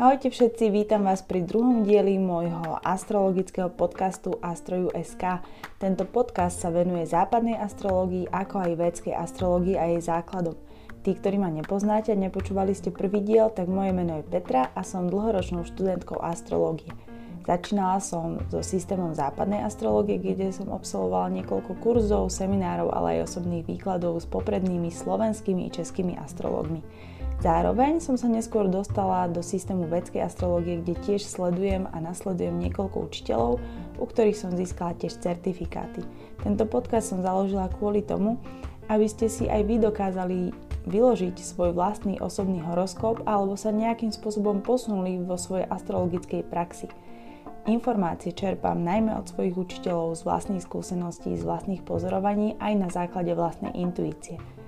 Ahojte všetci, vítam vás pri druhom dieli môjho astrologického podcastu Astroju.sk. Tento podcast sa venuje západnej astrológii ako aj védskej astrológii a jej základom. Tí, ktorí ma nepoznáte a nepočúvali ste prvý diel, tak moje meno je Petra a som dlhoročnou študentkou astrológie. Začínala som so systémom západnej astrológie, kde som absolvovala niekoľko kurzov, seminárov, ale aj osobných výkladov s poprednými slovenskými i českými astrológmi. Zároveň som sa neskôr dostala do systému vedskej astrológie, kde tiež sledujem a nasledujem niekoľko učiteľov, u ktorých som získala tiež certifikáty. Tento podcast som založila kvôli tomu, aby ste si aj vy dokázali vyložiť svoj vlastný osobný horoskop alebo sa nejakým spôsobom posunuli vo svojej astrologickej praxi. Informácie čerpám najmä od svojich učiteľov z vlastných skúseností, z vlastných pozorovaní aj na základe vlastnej intuície.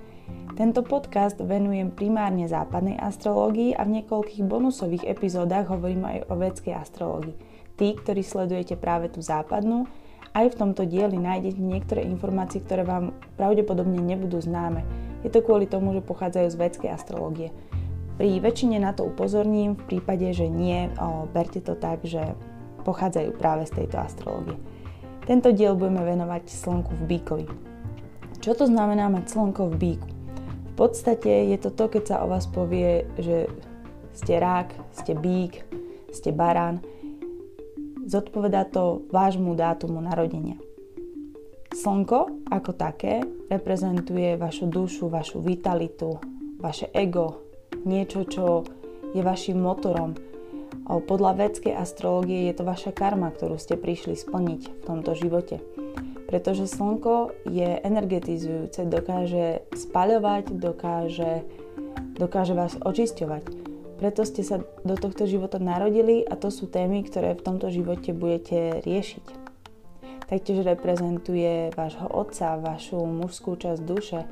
Tento podcast venujem primárne západnej astrológii a v niekoľkých bonusových epizódach hovorím aj o vedskej astrológii. Tí, ktorí sledujete práve tú západnú, aj v tomto dieli nájdete niektoré informácie, ktoré vám pravdepodobne nebudú známe. Je to kvôli tomu, že pochádzajú z vedskej astrológie. Pri väčšine na to upozorním, v prípade, že nie, o, berte to tak, že pochádzajú práve z tejto astrológie. Tento diel budeme venovať slnku v bíkovi. Čo to znamená mať slnko v bíku? V podstate je to to, keď sa o vás povie, že ste rák, ste bík, ste barán. Zodpovedá to vášmu dátumu narodenia. Slnko ako také reprezentuje vašu dušu, vašu vitalitu, vaše ego, niečo, čo je vašim motorom. Podľa vedskej astrológie je to vaša karma, ktorú ste prišli splniť v tomto živote pretože slnko je energetizujúce, dokáže spaľovať, dokáže, dokáže vás očisťovať. Preto ste sa do tohto života narodili a to sú témy, ktoré v tomto živote budete riešiť. Taktiež reprezentuje vášho otca, vašu mužskú časť duše,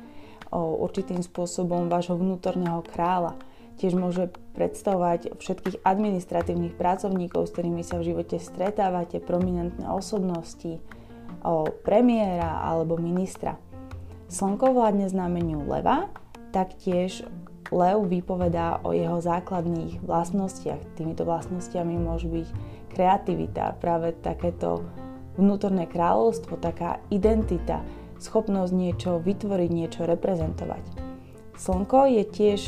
o určitým spôsobom vášho vnútorného kráľa. Tiež môže predstavovať všetkých administratívnych pracovníkov, s ktorými sa v živote stretávate, prominentné osobnosti, o premiéra alebo ministra. Slnko vládne znameniu leva, taktiež lev vypovedá o jeho základných vlastnostiach. Týmito vlastnostiami môže byť kreativita, práve takéto vnútorné kráľovstvo, taká identita, schopnosť niečo vytvoriť, niečo reprezentovať. Slnko je tiež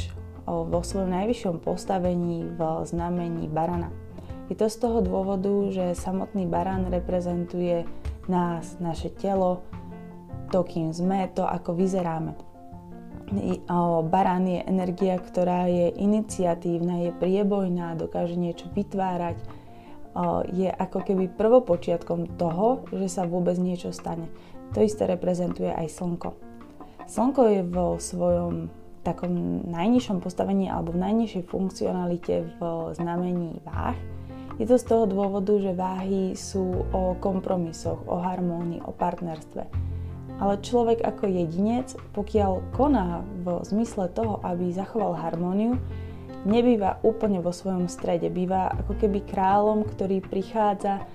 vo svojom najvyššom postavení v znamení barana. Je to z toho dôvodu, že samotný baran reprezentuje nás, naše telo, to, kým sme, to, ako vyzeráme. Barán je energia, ktorá je iniciatívna, je priebojná, dokáže niečo vytvárať, je ako keby prvopočiatkom toho, že sa vôbec niečo stane. To isté reprezentuje aj Slnko. Slnko je vo svojom takom najnižšom postavení alebo v najnižšej funkcionalite v znamení váh je to z toho dôvodu, že váhy sú o kompromisoch, o harmónii, o partnerstve. Ale človek ako jedinec, pokiaľ koná v zmysle toho, aby zachoval harmóniu, nebýva úplne vo svojom strede. Býva ako keby kráľom, ktorý prichádza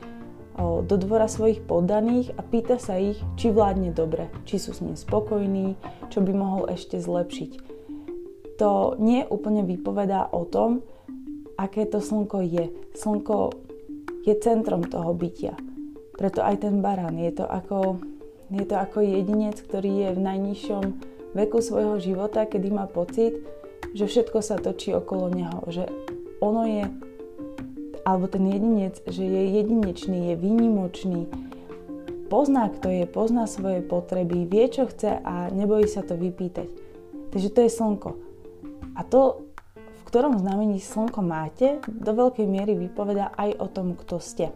do dvora svojich poddaných a pýta sa ich, či vládne dobre, či sú s ním spokojní, čo by mohol ešte zlepšiť. To nie úplne vypovedá o tom, aké to slnko je. Slnko je centrom toho bytia. Preto aj ten barán je to ako, je to ako jedinec, ktorý je v najnižšom veku svojho života, kedy má pocit, že všetko sa točí okolo neho, že ono je, alebo ten jedinec, že je jedinečný, je výnimočný, pozná, kto je, pozná svoje potreby, vie, čo chce a nebojí sa to vypýtať. Takže to je slnko. A to ktorom znamení slnko máte, do veľkej miery vypoveda aj o tom, kto ste.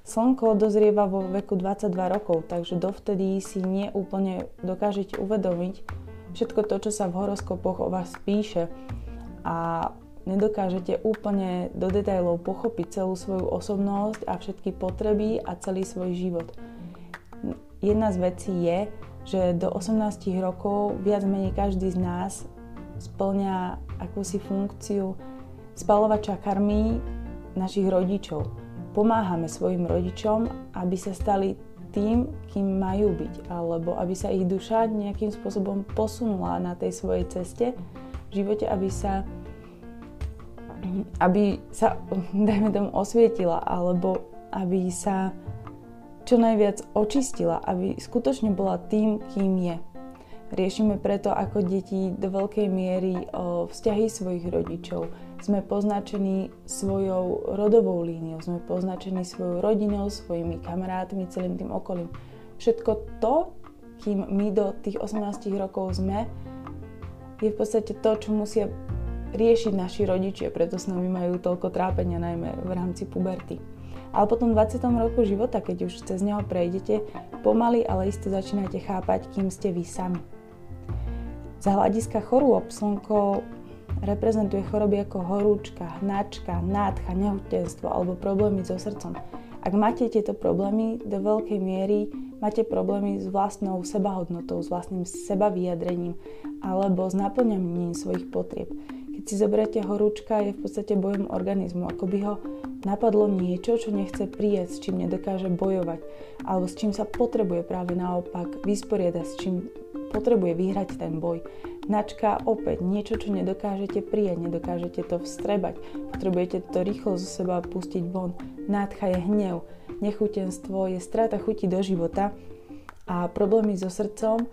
Slnko dozrieva vo veku 22 rokov, takže dovtedy si nie úplne dokážete uvedomiť všetko to, čo sa v horoskopoch o vás píše a nedokážete úplne do detajlov pochopiť celú svoju osobnosť a všetky potreby a celý svoj život. Jedna z vecí je, že do 18 rokov viac menej každý z nás splňa akúsi funkciu spalovača karmy našich rodičov. Pomáhame svojim rodičom, aby sa stali tým, kým majú byť, alebo aby sa ich duša nejakým spôsobom posunula na tej svojej ceste v živote, aby sa aby sa, dajme tomu, osvietila, alebo aby sa čo najviac očistila, aby skutočne bola tým, kým je. Riešime preto ako deti do veľkej miery vzťahy svojich rodičov. Sme poznačení svojou rodovou líniou, sme poznačení svojou rodinou, svojimi kamarátmi, celým tým okolím. Všetko to, kým my do tých 18 rokov sme, je v podstate to, čo musia riešiť naši rodičia, preto s nami majú toľko trápenia, najmä v rámci puberty. Ale potom v 20. roku života, keď už cez neho prejdete, pomaly, ale iste začínate chápať, kým ste vy sami. Z hľadiska chorôb slnko reprezentuje choroby ako horúčka, hnačka, nádcha, nehutenstvo alebo problémy so srdcom. Ak máte tieto problémy, do veľkej miery máte problémy s vlastnou sebahodnotou, s vlastným sebavyjadrením alebo s naplňaním svojich potrieb. Keď si zoberiete horúčka, je v podstate bojom organizmu, ako by ho napadlo niečo, čo nechce prijať, s čím nedokáže bojovať, alebo s čím sa potrebuje práve naopak vysporiadať, s čím potrebuje vyhrať ten boj. Načka opäť niečo, čo nedokážete prijať, nedokážete to vstrebať, potrebujete to rýchlo zo seba pustiť von. Nádcha je hnev, nechutenstvo je strata chuti do života a problémy so srdcom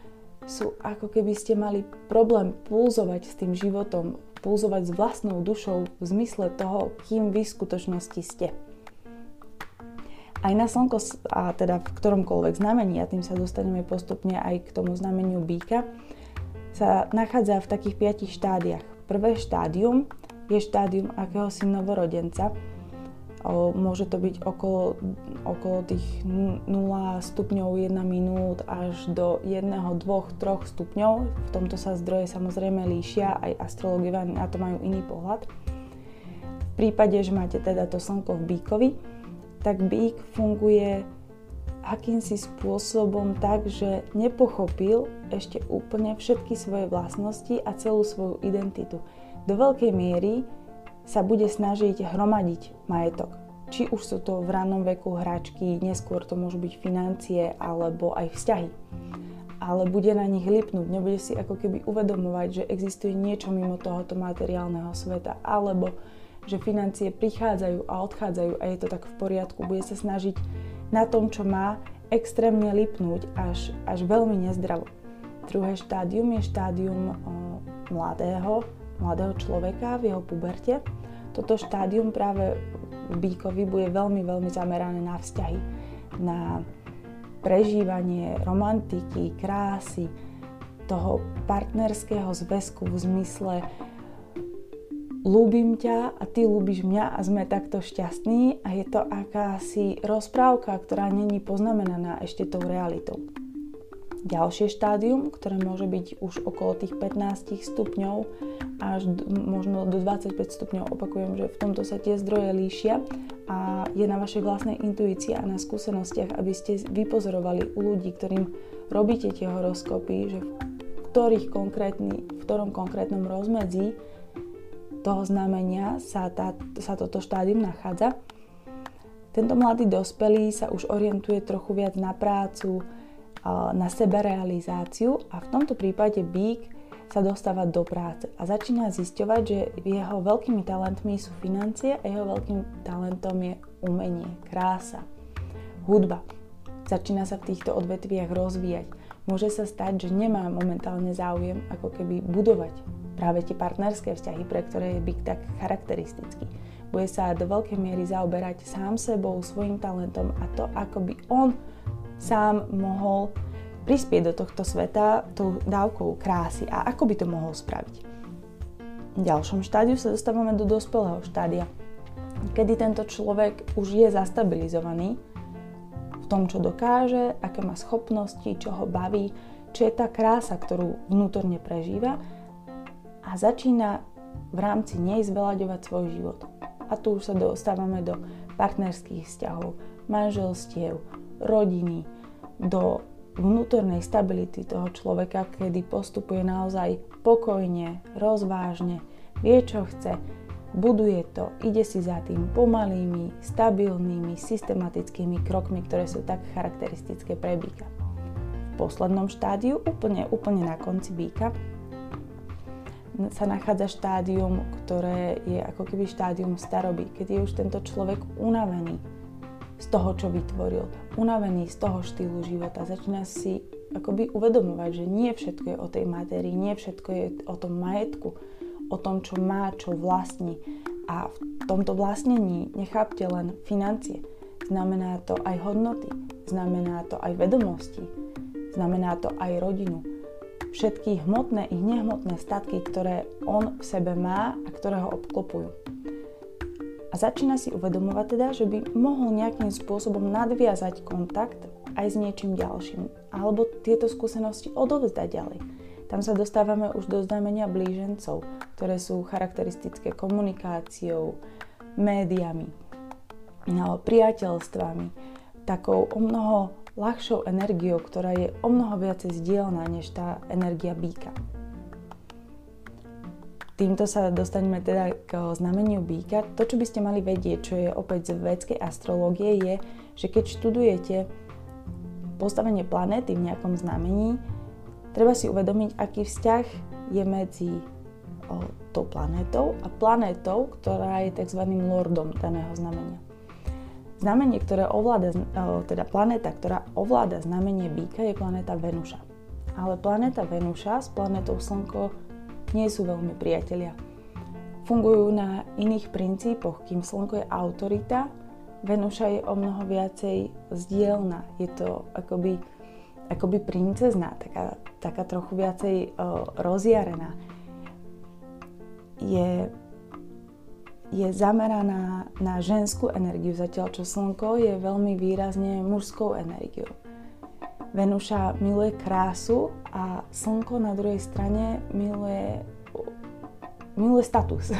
sú ako keby ste mali problém pulzovať s tým životom, pulzovať s vlastnou dušou v zmysle toho, kým vy v skutočnosti ste. Aj na slnko, a teda v ktoromkoľvek znamení, a tým sa dostaneme postupne aj k tomu znameniu býka, sa nachádza v takých piatich štádiách. Prvé štádium je štádium akéhosi novorodenca. O, môže to byť okolo, okolo tých 0 stupňov 1 minút až do 1, 2, 3 stupňov. V tomto sa zdroje samozrejme líšia, aj astrologovia na to majú iný pohľad. V prípade, že máte teda to slnko v bíkovi, tak bík funguje akýmsi spôsobom tak, že nepochopil ešte úplne všetky svoje vlastnosti a celú svoju identitu. Do veľkej miery sa bude snažiť hromadiť majetok. Či už sú to v rannom veku hračky, neskôr to môžu byť financie alebo aj vzťahy. Ale bude na nich lipnúť, nebude si ako keby uvedomovať, že existuje niečo mimo tohoto materiálneho sveta, alebo že financie prichádzajú a odchádzajú a je to tak v poriadku. Bude sa snažiť na tom, čo má, extrémne lipnúť až, až veľmi nezdravo. Druhé štádium je štádium o, mladého, mladého človeka v jeho puberte. Toto štádium práve v Bíkovi bude veľmi, veľmi zamerané na vzťahy, na prežívanie romantiky, krásy, toho partnerského zväzku v zmysle ľúbim ťa a ty ľúbiš mňa a sme takto šťastní a je to akási rozprávka, ktorá není poznamenaná ešte tou realitou. Ďalšie štádium, ktoré môže byť už okolo tých 15 stupňov až možno do 25 stupňov, opakujem, že v tomto sa tie zdroje líšia a je na vašej vlastnej intuícii a na skúsenostiach, aby ste vypozorovali u ľudí, ktorým robíte tie horoskopy, že v, ktorých konkrétny, v ktorom konkrétnom rozmedzi toho znamenia sa, tá, sa toto štádium nachádza. Tento mladý dospelý sa už orientuje trochu viac na prácu, na seberealizáciu a v tomto prípade bík sa dostáva do práce a začína zisťovať, že jeho veľkými talentmi sú financie a jeho veľkým talentom je umenie, krása, hudba. Začína sa v týchto odvetviach rozvíjať. Môže sa stať, že nemá momentálne záujem ako keby budovať práve tie partnerské vzťahy, pre ktoré je byť tak charakteristický. Bude sa do veľkej miery zaoberať sám sebou, svojim talentom a to, ako by on sám mohol prispieť do tohto sveta tou dávkou krásy a ako by to mohol spraviť. V ďalšom štádiu sa dostávame do dospelého štádia, kedy tento človek už je zastabilizovaný v tom, čo dokáže, aké má schopnosti, čo ho baví, čo je tá krása, ktorú vnútorne prežíva a začína v rámci nej zveľaďovať svoj život. A tu už sa dostávame do partnerských vzťahov, manželstiev, rodiny, do vnútornej stability toho človeka, kedy postupuje naozaj pokojne, rozvážne, vie čo chce, buduje to, ide si za tým pomalými, stabilnými, systematickými krokmi, ktoré sú tak charakteristické pre býka. V poslednom štádiu, úplne, úplne na konci býka, sa nachádza štádium, ktoré je ako keby štádium staroby, keď je už tento človek unavený z toho, čo vytvoril, unavený z toho štýlu života, začína si akoby uvedomovať, že nie všetko je o tej matérii, nie všetko je o tom majetku, o tom, čo má, čo vlastní. A v tomto vlastnení nechápte len financie. Znamená to aj hodnoty, znamená to aj vedomosti, znamená to aj rodinu, všetky hmotné i nehmotné statky, ktoré on v sebe má a ktoré ho obklopujú. A začína si uvedomovať teda, že by mohol nejakým spôsobom nadviazať kontakt aj s niečím ďalším, alebo tieto skúsenosti odovzdať ďalej. Tam sa dostávame už do znamenia blížencov, ktoré sú charakteristické komunikáciou, médiami, no, priateľstvami, takou o mnoho ľahšou energiou, ktorá je o mnoho viacej zdieľaná než tá energia býka. Týmto sa dostaneme teda k znameniu býka. To, čo by ste mali vedieť, čo je opäť z vedskej astrológie, je, že keď študujete postavenie planéty v nejakom znamení, treba si uvedomiť, aký vzťah je medzi tou planétou a planétou, ktorá je tzv. lordom daného znamenia. Znamenie, ktoré ovláda, e, teda planéta, ktorá ovláda znamenie býka, je planéta Venuša. Ale planéta Venuša s planétou Slnko nie sú veľmi priatelia. Fungujú na iných princípoch, kým Slnko je autorita, Venuša je o mnoho viacej zdielna. Je to akoby, akoby princezná, taká, taká trochu viacej uh, rozjarená. Je je zameraná na ženskú energiu, zatiaľ čo Slnko je veľmi výrazne mužskou energiou. Venuša miluje krásu a Slnko na druhej strane miluje, miluje status.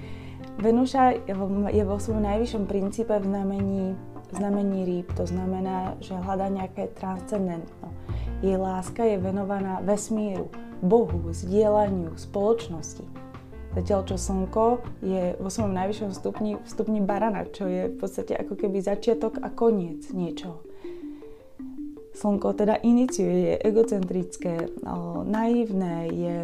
Venuša je vo svojom najvyššom princípe v znamení, v znamení rýb, to znamená, že hľadá nejaké transcendentno. Jej láska je venovaná vesmíru, Bohu, zdieľaniu, spoločnosti. Zatiaľ čo slnko je vo svojom najvyššom stupni, v stupni barana, čo je v podstate ako keby začiatok a koniec niečoho. Slnko teda iniciuje, je egocentrické, naivné, je,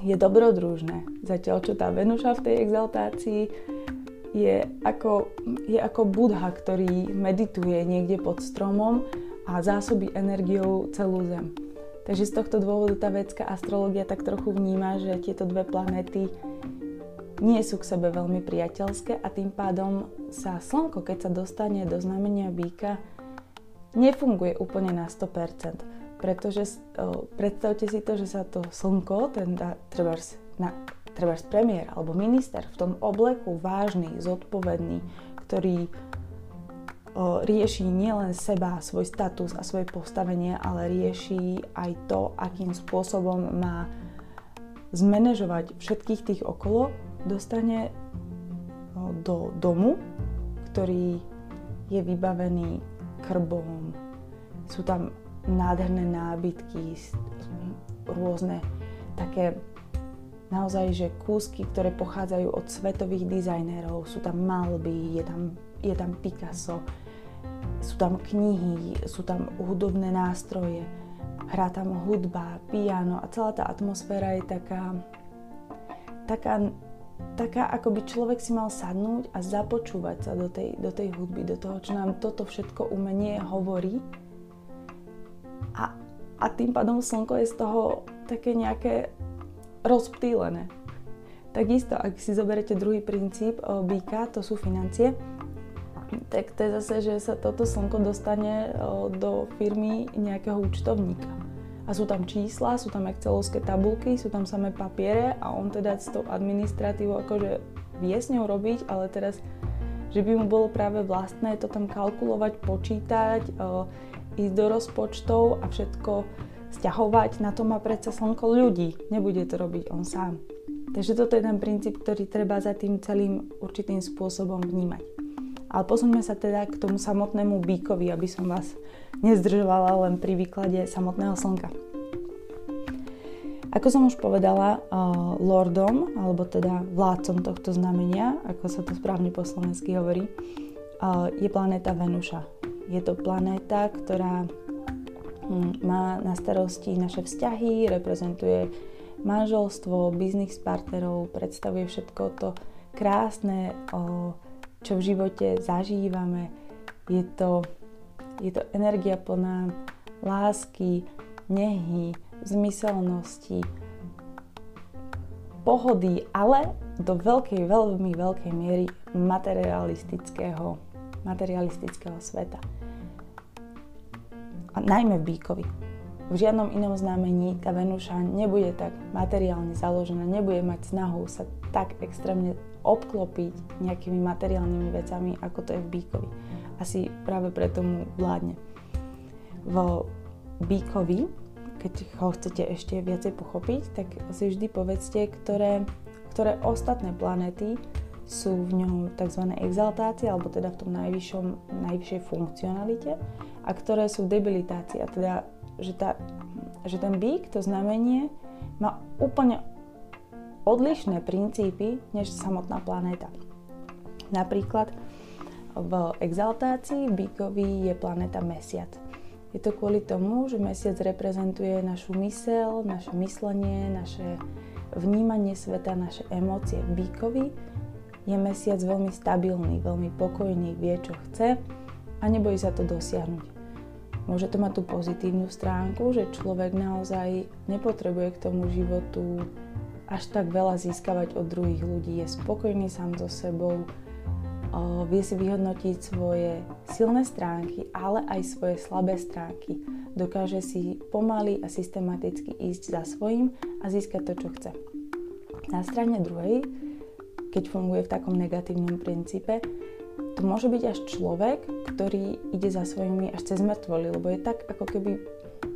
je dobrodružné. Zatiaľ čo tá Venuša v tej exaltácii je ako, je ako Budha, ktorý medituje niekde pod stromom a zásobí energiou celú Zem. Takže z tohto dôvodu tá vedská astrológia tak trochu vníma, že tieto dve planéty nie sú k sebe veľmi priateľské a tým pádom sa Slnko, keď sa dostane do znamenia býka, nefunguje úplne na 100%. Pretože predstavte si to, že sa to Slnko, ten trebárs, na, trebárs premiér alebo minister v tom obleku vážny, zodpovedný, ktorý rieši nielen seba, svoj status a svoje postavenie, ale rieši aj to, akým spôsobom má zmanéžovať všetkých tých okolo, dostane do domu, ktorý je vybavený krbom. Sú tam nádherné nábytky, rôzne také naozaj, že kúsky, ktoré pochádzajú od svetových dizajnérov. Sú tam malby, je tam, je tam Picasso, sú tam knihy, sú tam hudobné nástroje, hrá tam hudba, piano a celá tá atmosféra je taká, taká, taká ako by človek si mal sadnúť a započúvať sa do tej, do tej hudby, do toho, čo nám toto všetko umenie hovorí. A, a tým pádom slnko je z toho také nejaké rozptýlené. Takisto, ak si zoberete druhý princíp býka, to sú financie, tak to je zase, že sa toto slnko dostane do firmy nejakého účtovníka. A sú tam čísla, sú tam excelovské tabulky, sú tam samé papiere a on teda s tou administratívou akože vie s ňou robiť, ale teraz, že by mu bolo práve vlastné to tam kalkulovať, počítať, ísť do rozpočtov a všetko stiahovať, na to má predsa slnko ľudí. Nebude to robiť on sám. Takže toto je ten princíp, ktorý treba za tým celým určitým spôsobom vnímať. Ale posuňme sa teda k tomu samotnému bíkovi, aby som vás nezdržovala len pri výklade samotného slnka. Ako som už povedala, uh, lordom, alebo teda vládcom tohto znamenia, ako sa to správne po slovensky hovorí, uh, je planéta Venuša. Je to planéta, ktorá hm, má na starosti naše vzťahy, reprezentuje manželstvo, biznis partnerov, predstavuje všetko to krásne, čo v živote zažívame. Je to, je to energia plná lásky, nehy, zmyselnosti, pohody, ale do veľkej, veľmi veľkej miery materialistického, materialistického sveta. A najmä v Bíkovi. V žiadnom inom znamení tá Venúša nebude tak materiálne založená, nebude mať snahu sa tak extrémne obklopiť nejakými materiálnymi vecami, ako to je v Bíkovi. Asi práve preto mu vládne. V Bíkovi, keď ho chcete ešte viacej pochopiť, tak si vždy povedzte, ktoré, ktoré ostatné planéty sú v ňom tzv. exaltácie, alebo teda v tom najvyššom, najvyššej funkcionalite a ktoré sú v debilitácii. A teda že, tá, že ten bík, to znamenie, má úplne odlišné princípy než samotná planéta. Napríklad v exaltácii bíkovi je planéta Mesiac. Je to kvôli tomu, že Mesiac reprezentuje našu mysel, naše myslenie, naše vnímanie sveta, naše emócie. V bíkovi je Mesiac veľmi stabilný, veľmi pokojný, vie, čo chce a nebojí sa to dosiahnuť. Môže to mať tú pozitívnu stránku, že človek naozaj nepotrebuje k tomu životu až tak veľa získavať od druhých ľudí. Je spokojný sám so sebou, vie si vyhodnotiť svoje silné stránky, ale aj svoje slabé stránky. Dokáže si pomaly a systematicky ísť za svojím a získať to, čo chce. Na strane druhej, keď funguje v takom negatívnom princípe, to môže byť až človek, ktorý ide za svojimi až cez mŕtvoly, lebo je tak ako keby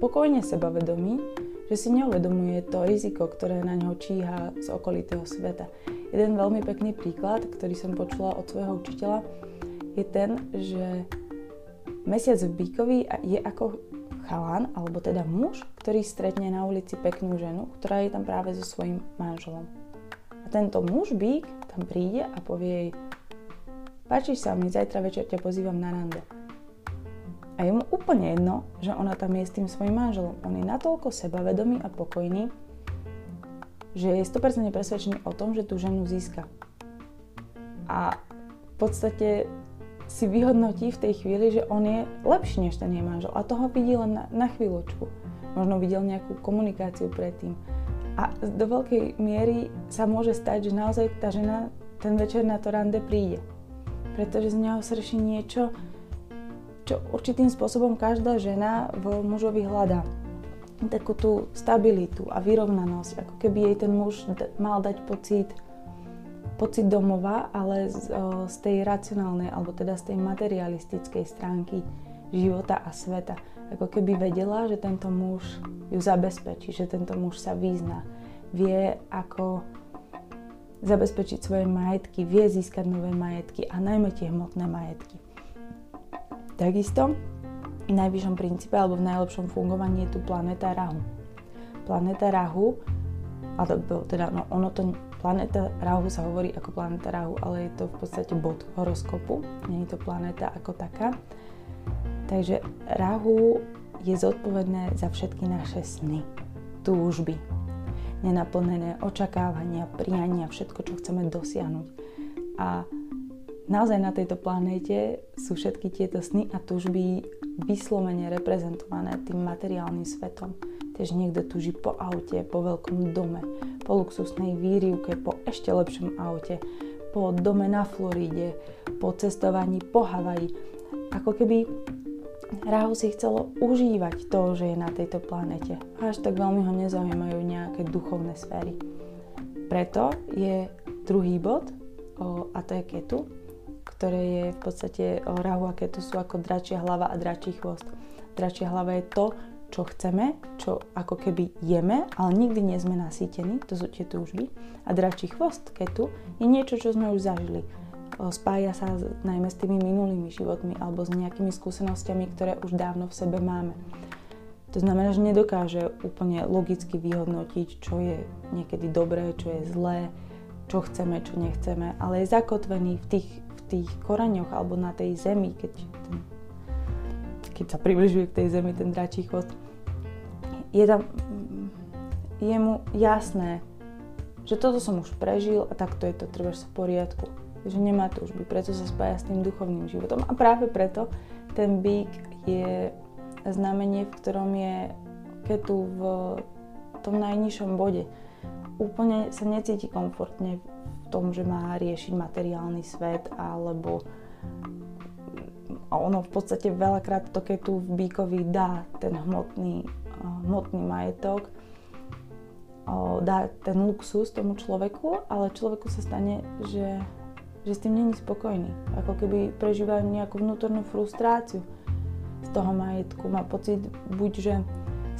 pokojne sebavedomý, že si neuvedomuje to riziko, ktoré na ňo číha z okolitého sveta. Jeden veľmi pekný príklad, ktorý som počula od svojho učiteľa, je ten, že mesiac v Bíkovi je ako chalán, alebo teda muž, ktorý stretne na ulici peknú ženu, ktorá je tam práve so svojím manželom. A tento muž Bík tam príde a povie jej, Páčiš sa mi, zajtra večer ťa pozývam na rande. A je mu úplne jedno, že ona tam je s tým svojim manželom. On je natoľko sebavedomý a pokojný, že je 100% presvedčený o tom, že tú ženu získa. A v podstate si vyhodnotí v tej chvíli, že on je lepší než ten jej manžel. A toho vidí len na, na chvíľočku. Možno videl nejakú komunikáciu predtým. A do veľkej miery sa môže stať, že naozaj tá žena ten večer na to rande príde pretože z neho srší niečo, čo určitým spôsobom každá žena v mužovi hľadá. Takú tú stabilitu a vyrovnanosť, ako keby jej ten muž mal dať pocit, pocit domova, ale z, z tej racionálnej, alebo teda z tej materialistickej stránky života a sveta. Ako keby vedela, že tento muž ju zabezpečí, že tento muž sa vyzná, vie, ako zabezpečiť svoje majetky, vie získať nové majetky a najmä tie hmotné majetky. Takisto v najvyššom princípe alebo v najlepšom fungovaní je tu planéta Rahu. Planéta Rahu, alebo teda no, ono to, planéta Rahu sa hovorí ako planéta Rahu, ale je to v podstate bod horoskopu, je to planéta ako taká. Takže Rahu je zodpovedné za všetky naše sny, túžby, nenaplnené očakávania, priania, všetko, čo chceme dosiahnuť. A naozaj na tejto planéte sú všetky tieto sny a túžby vyslovene reprezentované tým materiálnym svetom. Tiež niekto túži po aute, po veľkom dome, po luxusnej výrivke, po ešte lepšom aute, po dome na Floride, po cestovaní po Havaji. Ako keby Rahu si chcelo užívať to, že je na tejto planete. Až tak veľmi ho nezaujímajú nejaké duchovné sféry. Preto je druhý bod, a to je Ketu, ktoré je v podstate Rahu a Ketu sú ako dračia hlava a dračí chvost. Dračia hlava je to, čo chceme, čo ako keby jeme, ale nikdy nie sme nasýtení, to sú tie túžby. A dračí chvost ketu je niečo, čo sme už zažili spája sa najmä s tými minulými životmi alebo s nejakými skúsenostiami, ktoré už dávno v sebe máme. To znamená, že nedokáže úplne logicky vyhodnotiť, čo je niekedy dobré, čo je zlé, čo chceme, čo nechceme, ale je zakotvený v tých, v tých koraňoch alebo na tej zemi, keď, ten, keď sa približuje k tej zemi ten dračí chvost. Je tam, je mu jasné, že toto som už prežil a takto je to treba v poriadku. Že nemá byť, preto sa spája s tým duchovným životom. A práve preto ten bík je znamenie, v ktorom je ketu v tom najnižšom bode. Úplne sa necíti komfortne v tom, že má riešiť materiálny svet alebo ono v podstate veľakrát to ketu v bíkovi dá ten hmotný, hmotný majetok, dá ten luxus tomu človeku, ale človeku sa stane, že, že s tým není spokojný. Ako keby prežíva nejakú vnútornú frustráciu z toho majetku. Má pocit buď, že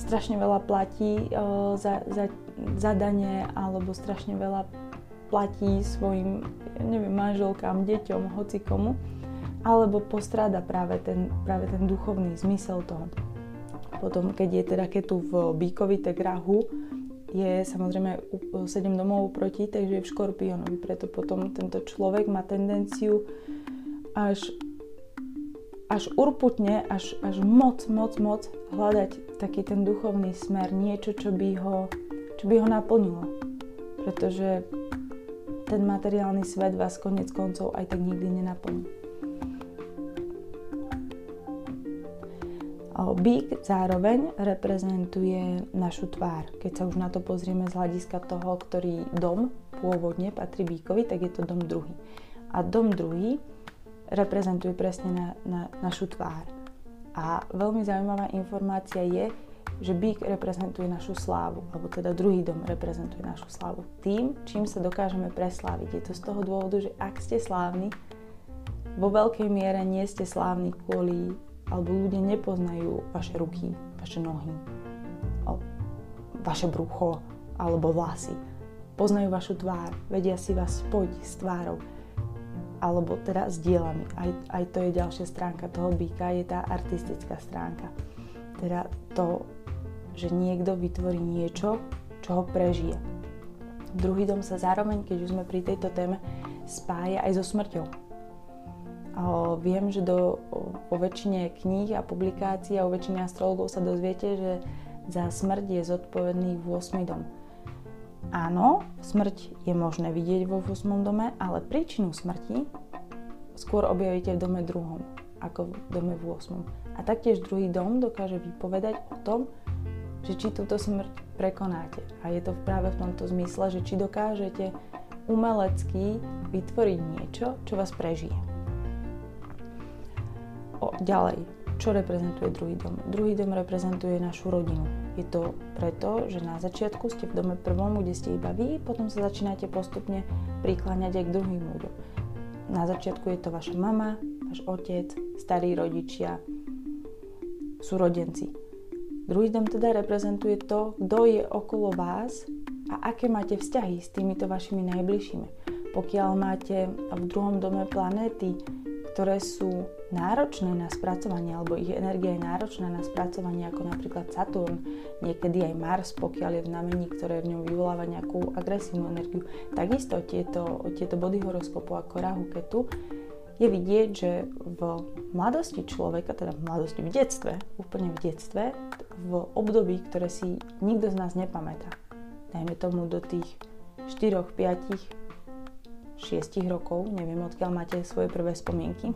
strašne veľa platí za, za, za dane, alebo strašne veľa platí svojim, neviem, manželkám, deťom, hoci komu alebo postráda práve ten, práve ten duchovný zmysel toho. Potom, keď je teda keď tu v Bíkovi, tak rahu je samozrejme 7 domov proti, takže je v škorpiónovi. Preto potom tento človek má tendenciu až, až urputne, až, až moc, moc, moc hľadať taký ten duchovný smer, niečo, čo by ho, čo by ho naplnilo. Pretože ten materiálny svet vás konec koncov aj tak nikdy nenaplní. Bík zároveň reprezentuje našu tvár. Keď sa už na to pozrieme z hľadiska toho, ktorý dom pôvodne patrí bíkovi, tak je to dom druhý. A dom druhý reprezentuje presne na, na našu tvár. A veľmi zaujímavá informácia je, že bík reprezentuje našu slávu, alebo teda druhý dom reprezentuje našu slávu. Tým, čím sa dokážeme presláviť. Je to z toho dôvodu, že ak ste slávni, vo veľkej miere nie ste slávni kvôli alebo ľudia nepoznajú vaše ruky, vaše nohy, vaše brucho alebo vlasy. Poznajú vašu tvár, vedia si vás spojiť s tvárou alebo teda s dielami. Aj, aj to je ďalšia stránka toho býka, je tá artistická stránka. Teda to, že niekto vytvorí niečo, čo ho prežije. Druhý dom sa zároveň, keď už sme pri tejto téme, spája aj so smrťou Viem, že do, vo väčšine kníh a publikácií a o väčšine astrologov sa dozviete, že za smrť je zodpovedný 8. dom. Áno, smrť je možné vidieť vo 8. dome, ale príčinu smrti skôr objavíte v dome druhom ako v dome v 8. A taktiež druhý dom dokáže vypovedať o tom, že či túto smrť prekonáte. A je to práve v tomto zmysle, že či dokážete umelecky vytvoriť niečo, čo vás prežije. Ďalej, čo reprezentuje druhý dom? Druhý dom reprezentuje našu rodinu. Je to preto, že na začiatku ste v dome prvom, kde ste iba vy, potom sa začínate postupne prikláňať aj k druhým ľuďom. Na začiatku je to vaša mama, váš otec, starí rodičia, súrodenci. Druhý dom teda reprezentuje to, kto je okolo vás a aké máte vzťahy s týmito vašimi najbližšími. Pokiaľ máte v druhom dome planéty, ktoré sú náročné na spracovanie, alebo ich energia je náročná na spracovanie, ako napríklad Saturn, niekedy aj Mars, pokiaľ je v znamení, ktoré v ňom vyvoláva nejakú agresívnu energiu. Takisto tieto, tieto body horoskopu ako Rahu Ketu je vidieť, že v mladosti človeka, teda v mladosti, v detstve, úplne v detstve, v období, ktoré si nikto z nás nepamätá, dajme tomu do tých 4, 5, 6 rokov, neviem odkiaľ máte svoje prvé spomienky,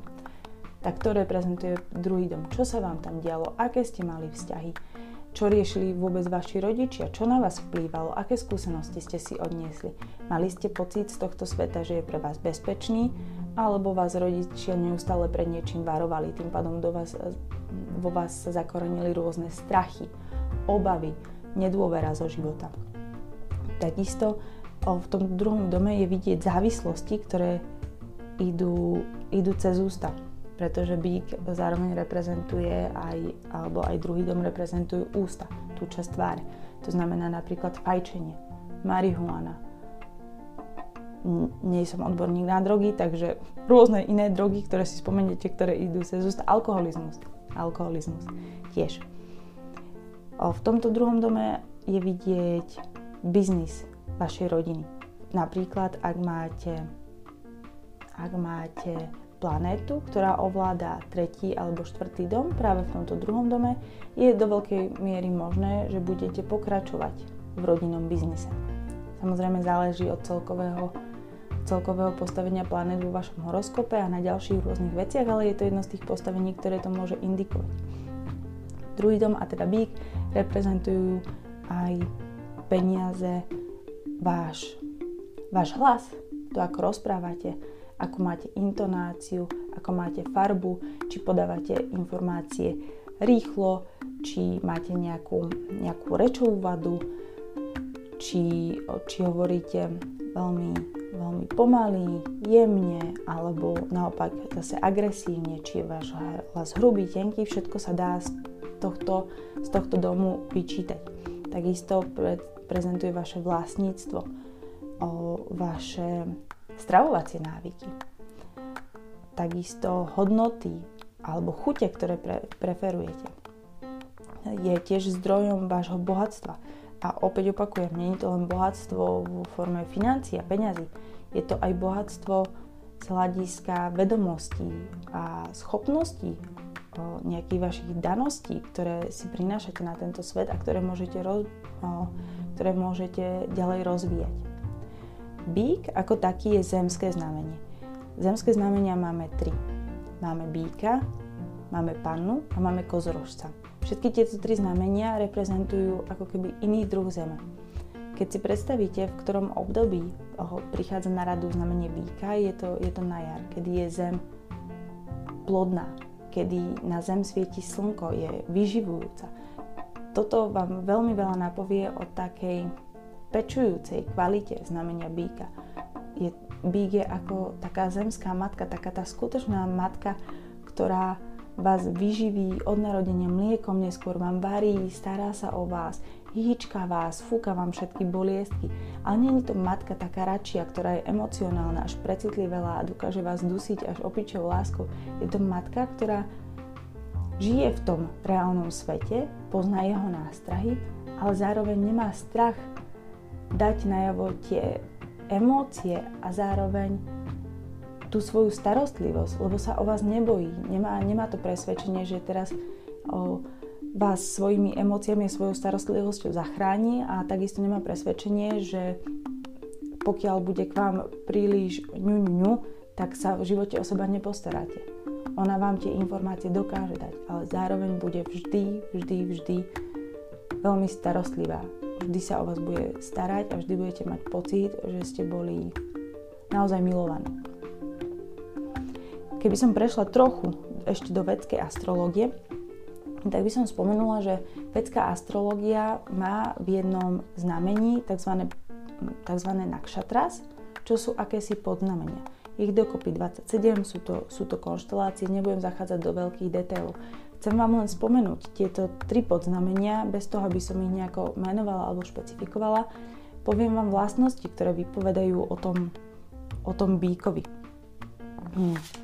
tak to reprezentuje druhý dom. Čo sa vám tam dialo, aké ste mali vzťahy, čo riešili vôbec vaši rodičia, čo na vás vplývalo, aké skúsenosti ste si odniesli. Mali ste pocit z tohto sveta, že je pre vás bezpečný, alebo vás rodičia neustále pred niečím varovali, tým pádom do vás, vo vás sa zakorenili rôzne strachy, obavy, nedôvera zo života. Takisto v tom druhom dome je vidieť závislosti, ktoré idú, idú cez ústa pretože bík zároveň reprezentuje aj, alebo aj druhý dom reprezentujú ústa, tú časť tváre. To znamená napríklad fajčenie, marihuana. Nie som odborník na drogy, takže rôzne iné drogy, ktoré si spomeniete, ktoré idú cez ústa. Alkoholizmus. Alkoholizmus tiež. V tomto druhom dome je vidieť biznis vašej rodiny. Napríklad, ak máte, ak máte planétu, ktorá ovláda tretí alebo štvrtý dom práve v tomto druhom dome, je do veľkej miery možné, že budete pokračovať v rodinnom biznise. Samozrejme záleží od celkového, celkového postavenia planet vo vašom horoskope a na ďalších rôznych veciach, ale je to jedno z tých postavení, ktoré to môže indikovať. Druhý dom a teda bík reprezentujú aj peniaze, váš, váš hlas, to ako rozprávate, ako máte intonáciu, ako máte farbu, či podávate informácie rýchlo, či máte nejakú, nejakú rečovú vadu, či, či hovoríte veľmi, veľmi pomaly, jemne, alebo naopak zase agresívne, či je váš hlas hrubý, tenký, všetko sa dá z tohto, z tohto domu vyčítať. Takisto pre, prezentuje vaše vlastníctvo, o vaše stravovacie návyky, takisto hodnoty alebo chute, ktoré pre, preferujete. Je tiež zdrojom vášho bohatstva a opäť opakujem, nie je to len bohatstvo vo forme financií a peňazí. Je to aj bohatstvo z hľadiska vedomostí a schopností, nejakých vašich daností, ktoré si prinášate na tento svet a ktoré môžete, roz, ktoré môžete ďalej rozvíjať. Bík ako taký je zemské znamenie. Zemské znamenia máme tri. Máme bíka, máme pannu a máme kozorožca. Všetky tieto tri znamenia reprezentujú ako keby iný druh zeme. Keď si predstavíte, v ktorom období prichádza na radu znamenie býka, je to, je to na jar, kedy je zem plodná, kedy na zem svieti slnko, je vyživujúca. Toto vám veľmi veľa napovie o takej pečujúcej kvalite znamenia býka. Je, bík je ako taká zemská matka, taká tá skutočná matka, ktorá vás vyživí od narodenia mliekom, neskôr vám varí, stará sa o vás, hýčka vás, fúka vám všetky boliestky. Ale nie je to matka taká radšia, ktorá je emocionálna, až precitlivelá a dokáže vás dusiť až opičou láskou. Je to matka, ktorá žije v tom reálnom svete, pozná jeho nástrahy, ale zároveň nemá strach dať najavo tie emócie a zároveň tú svoju starostlivosť, lebo sa o vás nebojí. Nemá, nemá to presvedčenie, že teraz o, vás svojimi emóciami a svojou starostlivosťou zachráni a takisto nemá presvedčenie, že pokiaľ bude k vám príliš ňu, ňu, tak sa v živote o seba nepostaráte. Ona vám tie informácie dokáže dať, ale zároveň bude vždy, vždy, vždy veľmi starostlivá. Vždy sa o vás bude starať a vždy budete mať pocit, že ste boli naozaj milovaní. Keby som prešla trochu ešte do vedskej astrológie, tak by som spomenula, že vedská astrológia má v jednom znamení tzv. tzv. nakšatras, čo sú akési podznamenia. Ich dokopy 27, sú to, sú to konštelácie, nebudem zachádzať do veľkých detailov. Chcem vám len spomenúť tieto tri podznamenia, bez toho, aby som ich nejako menovala alebo špecifikovala. Poviem vám vlastnosti, ktoré vypovedajú o tom, o tom bíkovi. Hmm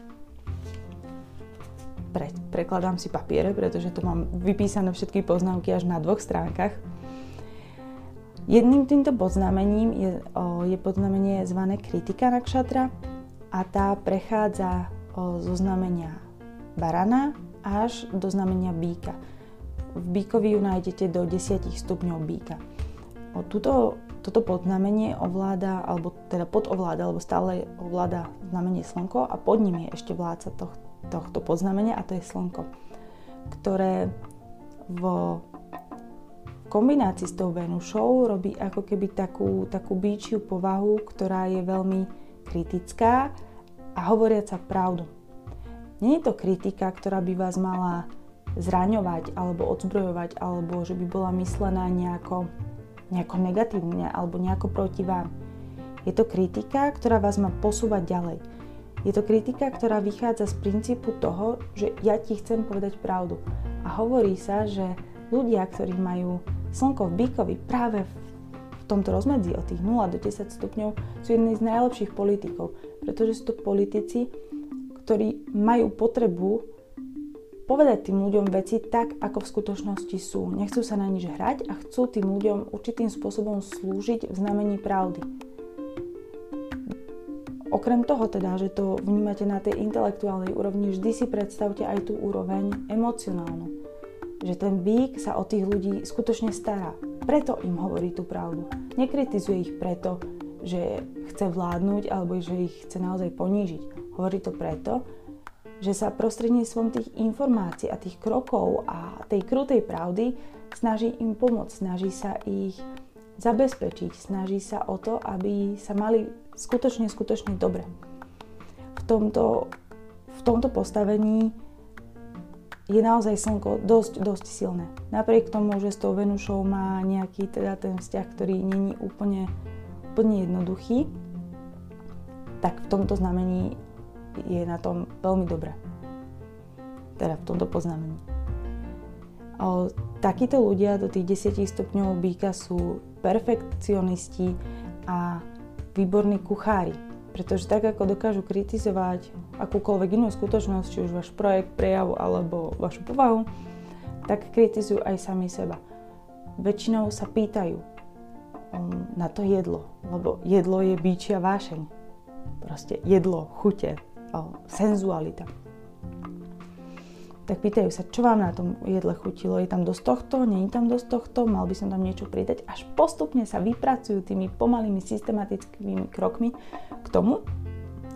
pre, prekladám si papiere, pretože to mám vypísané všetky poznámky až na dvoch stránkach. Jedným týmto podznamením je, o, je podznamenie zvané kritika nakšatra a tá prechádza o, zo znamenia barana až do znamenia býka. V býkovi ju nájdete do 10 stupňov býka. O, tuto, toto podznamenie ovláda, alebo teda podovláda, alebo stále ovláda znamenie slnko a pod ním je ešte vládca tohto tohto podznamenia a to je slnko, ktoré vo kombinácii s tou Venušou robí ako keby takú, takú bíčiu povahu, ktorá je veľmi kritická a hovoriaca pravdu. Nie je to kritika, ktorá by vás mala zraňovať alebo odzbrojovať, alebo že by bola myslená nejako, nejako negatívne alebo nejako proti vám. Je to kritika, ktorá vás má posúvať ďalej je to kritika, ktorá vychádza z princípu toho, že ja ti chcem povedať pravdu. A hovorí sa, že ľudia, ktorí majú slnko v bíkovi práve v tomto rozmedzi od tých 0 do 10 stupňov, sú jedni z najlepších politikov, pretože sú to politici, ktorí majú potrebu povedať tým ľuďom veci tak, ako v skutočnosti sú. Nechcú sa na nič hrať a chcú tým ľuďom určitým spôsobom slúžiť v znamení pravdy. Okrem toho teda, že to vnímate na tej intelektuálnej úrovni, vždy si predstavte aj tú úroveň emocionálnu. Že ten bík sa o tých ľudí skutočne stará. preto im hovorí tú pravdu. Nekritizuje ich preto, že chce vládnuť alebo že ich chce naozaj ponížiť. Hovorí to preto, že sa prostredníctvom tých informácií a tých krokov a tej krutej pravdy snaží im pomôcť, snaží sa ich zabezpečiť, snaží sa o to, aby sa mali skutočne, skutočne dobre. V tomto, v tomto postavení je naozaj slnko dosť, dosť silné. Napriek tomu, že s tou Venušou má nejaký teda ten vzťah, ktorý není úplne, úplne jednoduchý, tak v tomto znamení je na tom veľmi dobré. Teda v tomto poznamení. O, takíto ľudia do tých 10 stupňov býka sú perfekcionisti a výborní kuchári. Pretože tak ako dokážu kritizovať akúkoľvek inú skutočnosť, či už váš projekt, prejav alebo vašu povahu, tak kritizujú aj sami seba. Väčšinou sa pýtajú um, na to jedlo, lebo jedlo je bíčia vášeň. Proste jedlo, chute, senzualita. Tak pýtajú sa, čo vám na tom jedle chutilo, je tam dosť tohto, nie je tam dosť tohto, mal by som tam niečo pridať. Až postupne sa vypracujú tými pomalými systematickými krokmi k tomu,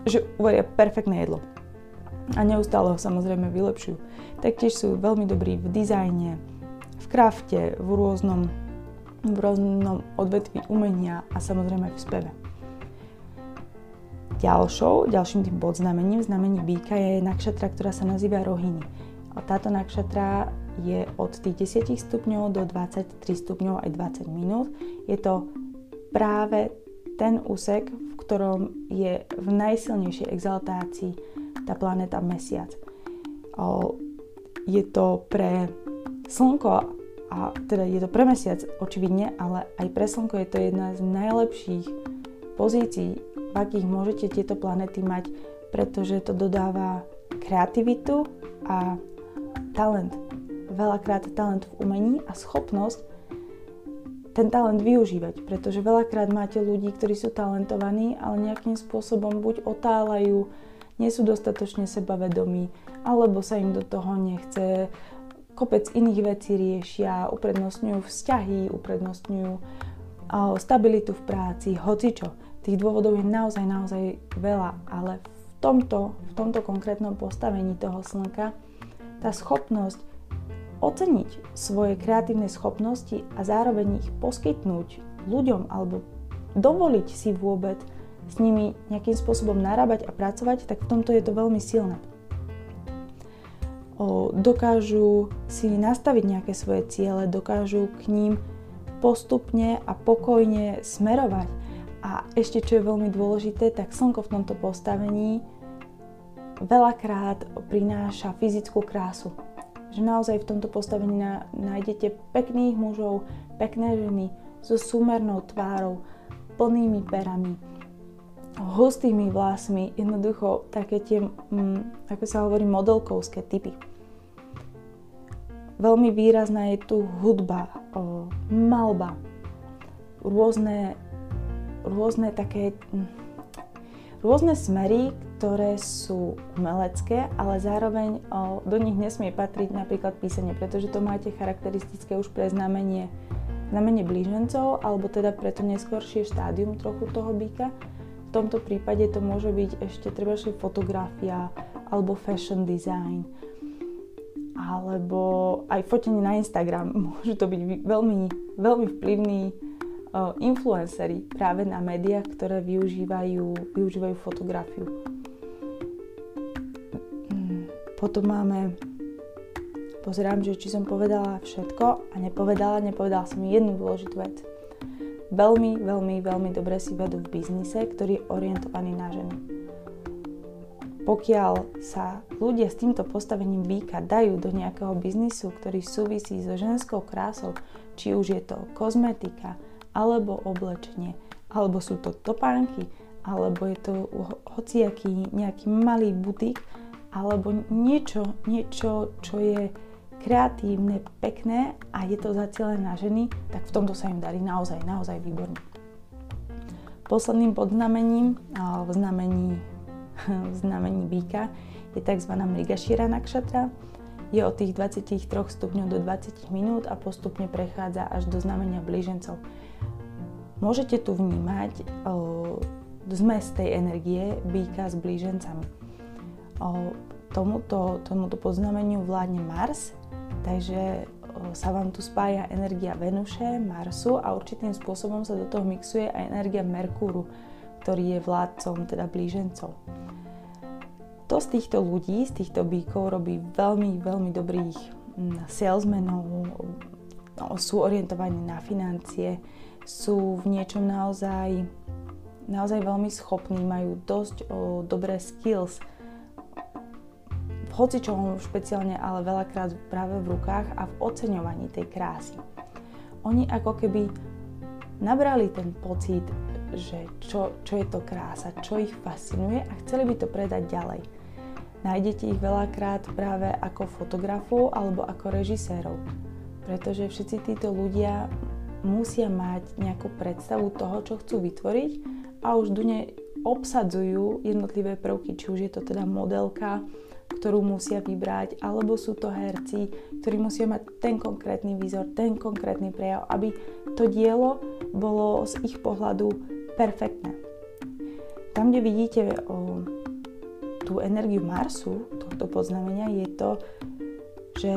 že uvaria perfektné jedlo. A neustále ho samozrejme vylepšujú. Taktiež sú veľmi dobrí v dizajne, v krafte, v rôznom, v rôznom odvetví umenia a samozrejme v speve. Ďalšou, ďalším tým podznamením, znamení býka je nakšatra, ktorá sa nazýva rohiny. Táto nakšatra je od tých 10 stupňov do 23 stupňov aj 20 minút. Je to práve ten úsek, v ktorom je v najsilnejšej exaltácii tá planéta Mesiac. Je to pre Slnko, a teda je to pre Mesiac očividne, ale aj pre Slnko je to jedna z najlepších pozícií v akých môžete tieto planety mať, pretože to dodáva kreativitu a talent. Veľakrát talent v umení a schopnosť ten talent využívať, pretože veľakrát máte ľudí, ktorí sú talentovaní, ale nejakým spôsobom buď otálajú, nie sú dostatočne sebavedomí, alebo sa im do toho nechce, kopec iných vecí riešia, uprednostňujú vzťahy, uprednostňujú stabilitu v práci, hocičo. Tých dôvodov je naozaj, naozaj veľa, ale v tomto, v tomto konkrétnom postavení toho slnka tá schopnosť oceniť svoje kreatívne schopnosti a zároveň ich poskytnúť ľuďom alebo dovoliť si vôbec s nimi nejakým spôsobom narábať a pracovať, tak v tomto je to veľmi silné. O, dokážu si nastaviť nejaké svoje ciele, dokážu k ním postupne a pokojne smerovať a ešte, čo je veľmi dôležité, tak slnko v tomto postavení veľakrát prináša fyzickú krásu. Že naozaj v tomto postavení nájdete pekných mužov, pekné ženy so súmernou tvárou, plnými perami, hustými vlasmi, jednoducho také tie, mm, ako sa hovorí, modelkovské typy. Veľmi výrazná je tu hudba, o, malba, rôzne rôzne také hm, rôzne smery, ktoré sú umelecké, ale zároveň do nich nesmie patriť napríklad písanie, pretože to máte charakteristické už pre znamenie, znamenie blížencov, alebo teda pre to neskôršie štádium trochu toho býka. V tomto prípade to môže byť ešte treba fotografia alebo fashion design alebo aj fotenie na Instagram. Môžu to byť veľmi, veľmi vplyvný influencery práve na médiách, ktoré využívajú, využívajú fotografiu. Potom máme, pozerám, že či som povedala všetko a nepovedala, nepovedala som jednu dôležitú vec. Veľmi, veľmi, veľmi dobre si vedú v biznise, ktorý je orientovaný na ženy. Pokiaľ sa ľudia s týmto postavením býka dajú do nejakého biznisu, ktorý súvisí so ženskou krásou, či už je to kozmetika, alebo oblečenie, alebo sú to topánky, alebo je to hociaký nejaký malý butik, alebo niečo, niečo, čo je kreatívne, pekné a je to zacielené na ženy, tak v tomto sa im darí naozaj, naozaj výborne. Posledným podznamením v znamení, v znamení býka je tzv. Mrigashira nakšatra. je od tých 23 stupňov do 20 minút a postupne prechádza až do znamenia blížencov. Môžete tu vnímať zmes tej energie býka s blížencami. Tomuto, tomuto podznameniu vládne Mars, takže sa vám tu spája energia Venuše, Marsu a určitým spôsobom sa do toho mixuje aj energia Merkúru, ktorý je vládcom, teda blížencov. To z týchto ľudí, z týchto bíkov robí veľmi, veľmi dobrých salesmenov, no, sú orientovaní na financie, sú v niečom naozaj, naozaj veľmi schopní, majú dosť o, dobré skills, v hocičom špeciálne, ale veľakrát práve v rukách a v oceňovaní tej krásy. Oni ako keby nabrali ten pocit, že čo, čo je to krása, čo ich fascinuje a chceli by to predať ďalej. Nájdete ich veľakrát práve ako fotografov alebo ako režisérov, pretože všetci títo ľudia musia mať nejakú predstavu toho, čo chcú vytvoriť a už dune obsadzujú jednotlivé prvky, či už je to teda modelka, ktorú musia vybrať, alebo sú to herci, ktorí musia mať ten konkrétny výzor, ten konkrétny prejav, aby to dielo bolo z ich pohľadu perfektné. Tam, kde vidíte o, tú energiu Marsu, tohto poznamenia, je to, že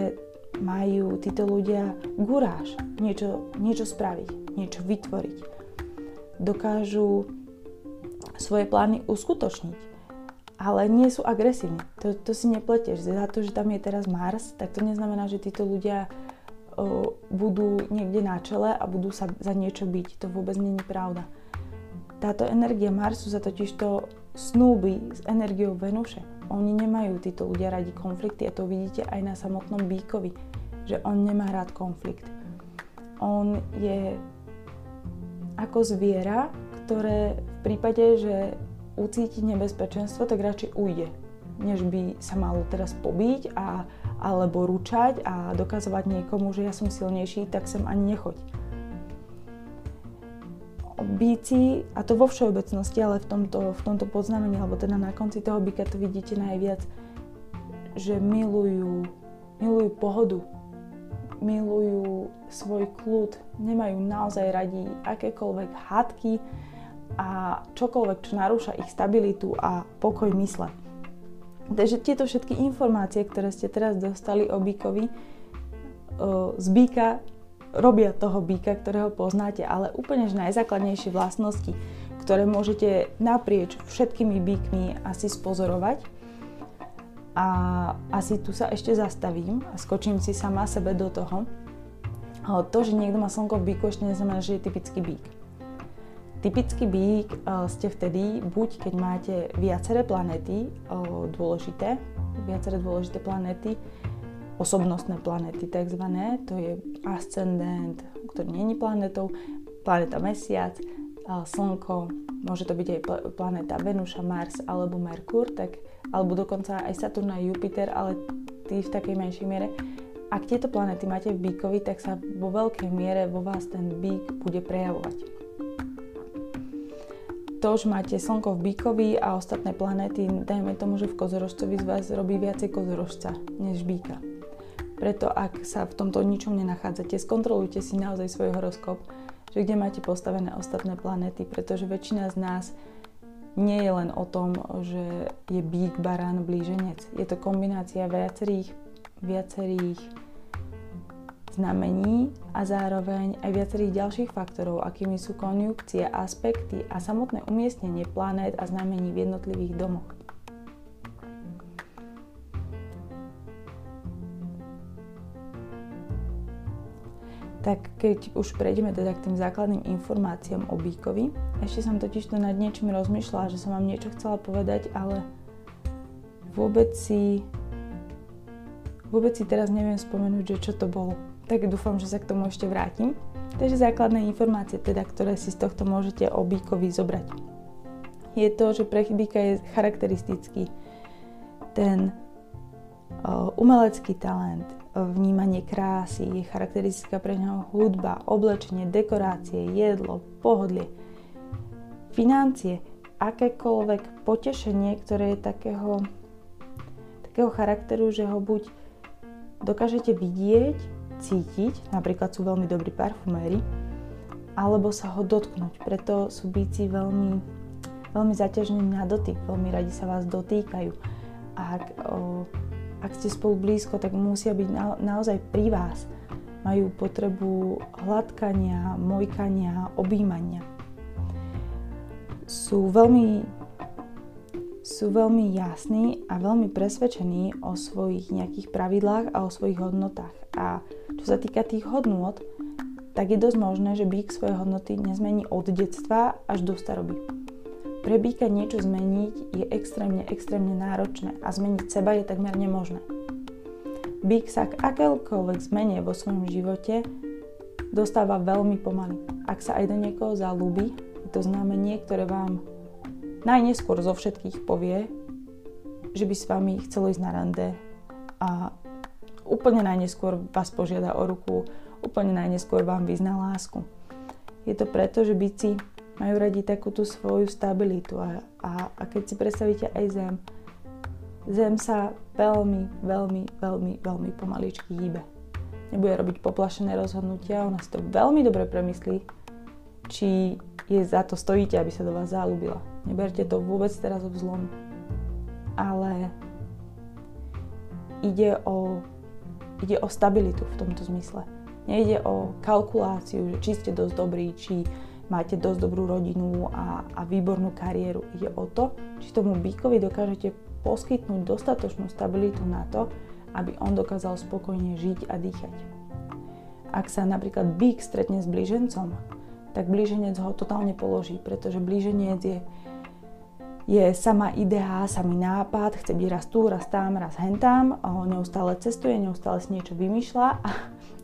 majú títo ľudia guráž niečo, niečo spraviť, niečo vytvoriť. Dokážu svoje plány uskutočniť, ale nie sú agresívni. To, to si nepleteš. Za to, že tam je teraz Mars, tak to neznamená, že títo ľudia o, budú niekde na čele a budú sa za niečo byť. To vôbec je pravda. Táto energia Marsu sa totiž to snúbi s energiou Venuše. Oni nemajú títo ľudia radi konflikty a to vidíte aj na samotnom Bíkovi, že on nemá rád konflikt. On je ako zviera, ktoré v prípade, že ucíti nebezpečenstvo, tak radšej ujde, než by sa malo teraz pobiť a, alebo ručať a dokazovať niekomu, že ja som silnejší, tak sem ani nechoď. Bíci, a to vo všeobecnosti, ale v tomto, v tomto podznamení, alebo teda na konci toho byka to vidíte najviac, že milujú, milujú pohodu, milujú svoj kľud, nemajú naozaj radi akékoľvek hádky a čokoľvek, čo narúša ich stabilitu a pokoj mysle. Takže tieto všetky informácie, ktoré ste teraz dostali o Bíkovi, z Bíka robia toho býka, ktorého poznáte, ale úplne najzákladnejšie vlastnosti, ktoré môžete naprieč všetkými bíkmi asi spozorovať. A asi tu sa ešte zastavím a skočím si sama sebe do toho. To, že niekto má slnko v bíku, ešte neznamená, že je typický bík. Typický bík e, ste vtedy, buď keď máte viaceré planéty dôležité, viaceré dôležité planéty, osobnostné planety tzv. To je ascendent, ktorý není planetou, planeta Mesiac, Slnko, môže to byť aj planéta Venuša, Mars alebo Merkur, tak, alebo dokonca aj Saturn a Jupiter, ale tí v takej menšej miere. Ak tieto planety máte v bíkovi, tak sa vo veľkej miere vo vás ten bík bude prejavovať. To, že máte Slnko v bíkovi a ostatné planéty, dajme tomu, že v kozorožcovi z vás robí viacej kozorožca než bíka. Preto ak sa v tomto ničom nenachádzate, skontrolujte si naozaj svoj horoskop, že kde máte postavené ostatné planéty, pretože väčšina z nás nie je len o tom, že je bík, barán, blíženec. Je to kombinácia viacerých, viacerých znamení a zároveň aj viacerých ďalších faktorov, akými sú konjunkcie, aspekty a samotné umiestnenie planét a znamení v jednotlivých domoch. tak keď už prejdeme teda k tým základným informáciám o Bíkovi, ešte som totiž to nad niečím rozmýšľala, že som vám niečo chcela povedať, ale vôbec si vôbec si teraz neviem spomenúť, že čo to bolo. Tak dúfam, že sa k tomu ešte vrátim. Takže základné informácie, teda, ktoré si z tohto môžete o Bíkovi zobrať. Je to, že pre Bíka je charakteristický ten uh, umelecký talent, vnímanie krásy, je charakteristická pre neho hudba, oblečenie, dekorácie, jedlo, pohodlie, financie, akékoľvek potešenie, ktoré je takého, takého charakteru, že ho buď dokážete vidieť, cítiť, napríklad sú veľmi dobrí parfuméri, alebo sa ho dotknúť. Preto sú bíci veľmi, veľmi zaťažení na dotyk, veľmi radi sa vás dotýkajú. Ak, o, ak ste spolu blízko, tak musia byť na, naozaj pri vás. Majú potrebu hladkania, mojkania, objímania. Sú veľmi, sú veľmi jasní a veľmi presvedčení o svojich nejakých pravidlách a o svojich hodnotách. A čo sa týka tých hodnôt, tak je dosť možné, že bík svoje hodnoty nezmení od detstva až do staroby. Pre bíka niečo zmeniť je extrémne, extrémne náročné a zmeniť seba je takmer nemožné. Bík sa k akékoľvek zmene vo svojom živote dostáva veľmi pomaly. Ak sa aj do niekoho zalúbi, to znamenie, ktoré vám najneskôr zo všetkých povie, že by s vami chcelo ísť na rande a úplne najneskôr vás požiada o ruku, úplne najneskôr vám vyzná lásku. Je to preto, že byci majú radi takú tú svoju stabilitu a, a, a keď si predstavíte aj zem, zem sa veľmi, veľmi, veľmi, veľmi pomaličky hýbe. Nebude robiť poplašené rozhodnutia, ona si to veľmi dobre premyslí, či je za to stojíte, aby sa do vás zalúbila. Neberte to vôbec teraz o vzlom. Ale ide o, ide o stabilitu v tomto zmysle. Nejde o kalkuláciu, či ste dosť dobrí, či máte dosť dobrú rodinu a, a výbornú kariéru. Ide o to, či tomu bíkovi dokážete poskytnúť dostatočnú stabilitu na to, aby on dokázal spokojne žiť a dýchať. Ak sa napríklad bík stretne s blížencom, tak blíženec ho totálne položí, pretože blíženec je, je sama idea, samý nápad, chce byť raz tu, raz tam, raz hentám, neustále cestuje, neustále si niečo vymýšľa a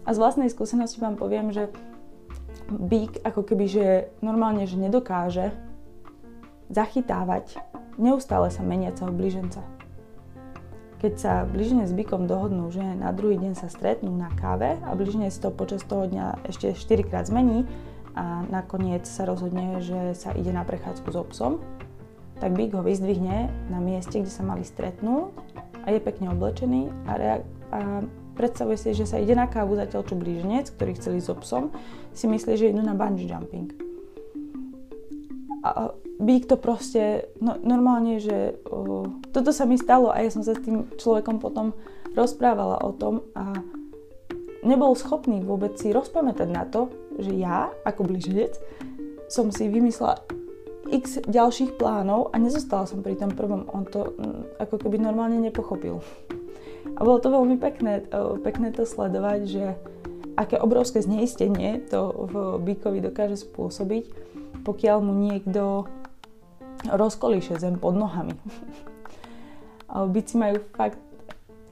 a z vlastnej skúsenosti vám poviem, že bík ako keby, že normálne, že nedokáže zachytávať neustále sa meniaceho blíženca. Keď sa blíženec s bíkom dohodnú, že na druhý deň sa stretnú na káve a blíženec to počas toho dňa ešte 4 krát zmení a nakoniec sa rozhodne, že sa ide na prechádzku s obsom, tak bík ho vyzdvihne na mieste, kde sa mali stretnúť a je pekne oblečený a, rea- a Predstavuje si, že sa ide na kávu, zatiaľ čo blíženec, ktorý chceli so psom, si myslí, že idú na bungee jumping. A Bík to proste, no, normálne, že o, toto sa mi stalo a ja som sa s tým človekom potom rozprávala o tom a nebol schopný vôbec si rozpamätať na to, že ja, ako blíženec, som si vymyslela x ďalších plánov a nezostala som pri tom prvom. On to mm, ako keby normálne nepochopil. A bolo to veľmi pekné, pekné to sledovať, že aké obrovské zneistenie to v Bíkovi dokáže spôsobiť, pokiaľ mu niekto rozkolíše zem pod nohami. Bíci majú fakt,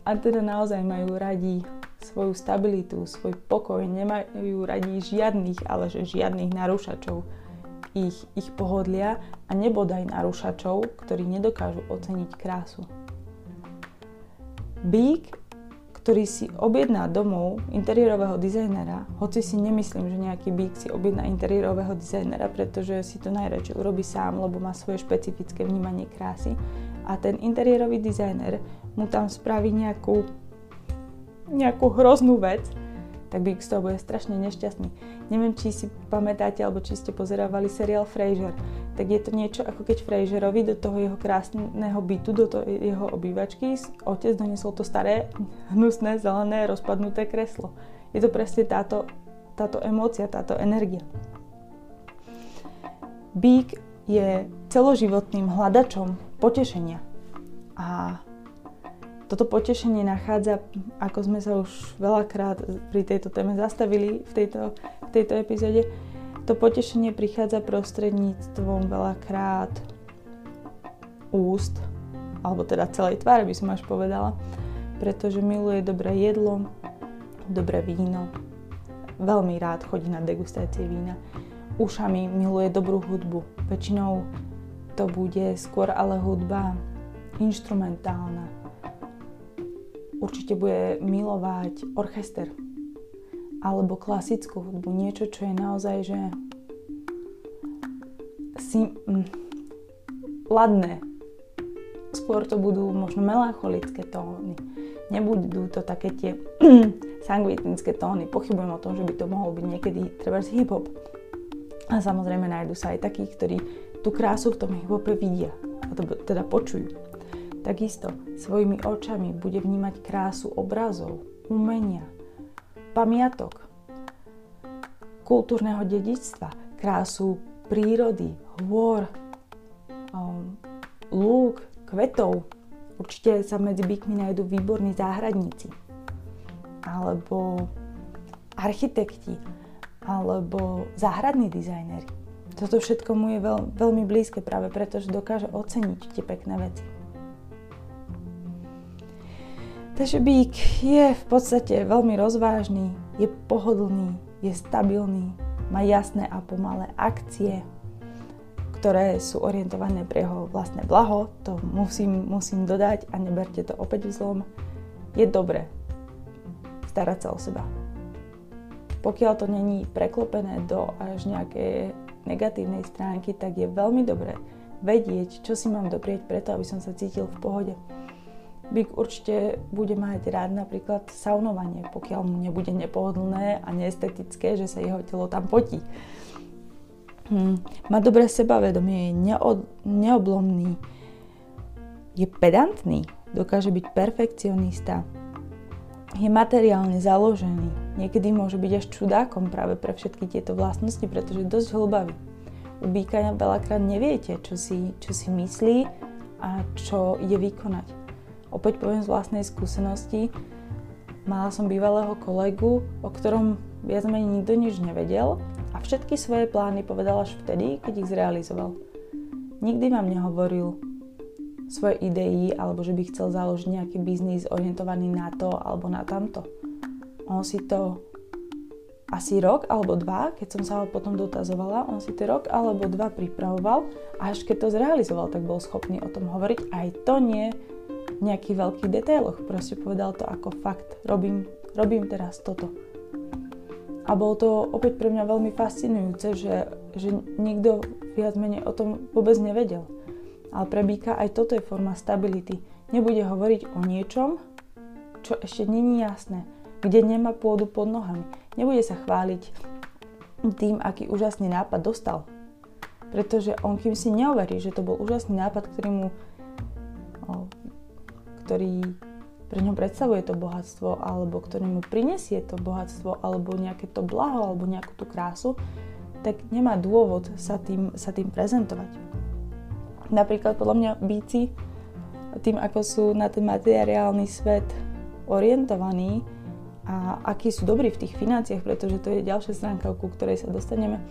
a teda naozaj majú radi svoju stabilitu, svoj pokoj, nemajú radi žiadnych, ale že žiadnych narúšačov ich, ich pohodlia a nebodaj narúšačov, ktorí nedokážu oceniť krásu. Bík, ktorý si objedná domov interiérového dizajnera, hoci si nemyslím, že nejaký bík si objedná interiérového dizajnera, pretože si to najradšej urobí sám, lebo má svoje špecifické vnímanie krásy. A ten interiérový dizajner mu tam spraví nejakú, nejakú hroznú vec, tak Big z toho bude strašne nešťastný. Neviem, či si pamätáte, alebo či ste pozerávali seriál Frasier, tak je to niečo ako keď Frasierovi do toho jeho krásneho bytu, do toho jeho obývačky, otec doniesol to staré, hnusné, zelené, rozpadnuté kreslo. Je to presne táto, táto emócia, táto energia. Bík je celoživotným hľadačom potešenia. A toto potešenie nachádza, ako sme sa už veľakrát pri tejto téme zastavili v tejto, v tejto epizóde, to potešenie prichádza prostredníctvom veľakrát úst, alebo teda celej tváre by som až povedala, pretože miluje dobré jedlo, dobré víno, veľmi rád chodí na degustácie vína, ušami miluje dobrú hudbu, väčšinou to bude skôr ale hudba instrumentálna, určite bude milovať orchester alebo klasickú hudbu, niečo, čo je naozaj, že si mm, ladné. Skôr to budú možno melancholické tóny. Nebudú to také tie sangvitnické tóny. Pochybujem o tom, že by to mohol byť niekedy treba hip-hop. A samozrejme nájdu sa aj takí, ktorí tú krásu v tom hip-hope vidia, a to teda počujú. Takisto svojimi očami bude vnímať krásu obrazov, umenia, pamiatok, kultúrneho dedičstva, krásu prírody, hôr, um, lúk, kvetov. Určite sa medzi bykmi nájdú výborní záhradníci. Alebo architekti. Alebo záhradní dizajneri. Toto všetko mu je veľ, veľmi blízke práve preto, že dokáže oceniť tie pekné veci. Takže bík je v podstate veľmi rozvážny, je pohodlný, je stabilný, má jasné a pomalé akcie, ktoré sú orientované pre jeho vlastné blaho, to musím, musím dodať a neberte to opäť vzlom, je dobre starať sa o seba. Pokiaľ to není preklopené do až nejakej negatívnej stránky, tak je veľmi dobré vedieť, čo si mám doprieť preto, aby som sa cítil v pohode. Byk určite bude mať rád napríklad saunovanie, pokiaľ mu nebude nepohodlné a neestetické, že sa jeho telo tam potí. Hmm. Má dobré sebavedomie, je neo, neoblomný, je pedantný, dokáže byť perfekcionista, je materiálne založený. Niekedy môže byť až čudákom práve pre všetky tieto vlastnosti, pretože je dosť hlbavý. U býka veľakrát neviete, čo si, čo si myslí a čo ide vykonať. Opäť poviem z vlastnej skúsenosti, mala som bývalého kolegu, o ktorom viac menej nikto nič nevedel a všetky svoje plány povedal až vtedy, keď ich zrealizoval. Nikdy vám nehovoril svoje idei alebo že by chcel založiť nejaký biznis orientovaný na to alebo na tamto. On si to asi rok alebo dva, keď som sa ho potom dotazovala, on si to rok alebo dva pripravoval a až keď to zrealizoval, tak bol schopný o tom hovoriť. Aj to nie nejakých veľkých detailoch. Proste povedal to ako fakt. Robím, robím teraz toto. A bolo to opäť pre mňa veľmi fascinujúce, že, že nikto viac menej o tom vôbec nevedel. Ale pre Bíka aj toto je forma stability. Nebude hovoriť o niečom, čo ešte není jasné, kde nemá pôdu pod nohami. Nebude sa chváliť tým, aký úžasný nápad dostal. Pretože on kým si neoverí, že to bol úžasný nápad, ktorý mu ktorý pre ňom predstavuje to bohatstvo, alebo ktorý mu prinesie to bohatstvo, alebo nejaké to blaho, alebo nejakú tú krásu, tak nemá dôvod sa tým, sa tým prezentovať. Napríklad podľa mňa bíci, tým ako sú na ten materiálny svet orientovaní a akí sú dobrí v tých financiách, pretože to je ďalšia stránka, ku ktorej sa dostaneme,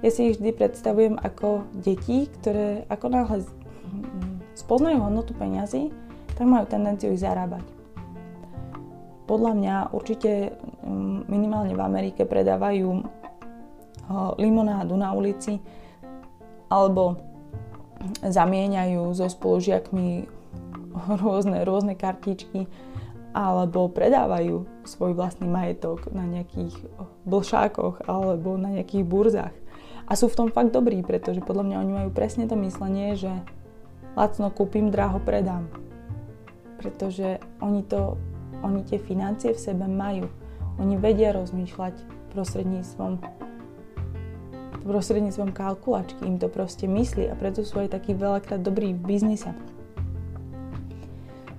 ja si ich vždy predstavujem ako deti, ktoré ako náhle spoznajú hodnotu peňazí, tak majú tendenciu ich zarábať podľa mňa určite mm, minimálne v Amerike predávajú limonádu na ulici alebo zamieňajú so spolužiakmi rôzne, rôzne kartičky alebo predávajú svoj vlastný majetok na nejakých blšákoch alebo na nejakých burzách. A sú v tom fakt dobrí, pretože podľa mňa oni majú presne to myslenie, že lacno kúpim, draho predám. Pretože oni to oni tie financie v sebe majú. Oni vedia rozmýšľať prostredníctvom prostredníctvom kalkulačky, im to proste myslí a preto sú aj takí veľakrát dobrí v biznise.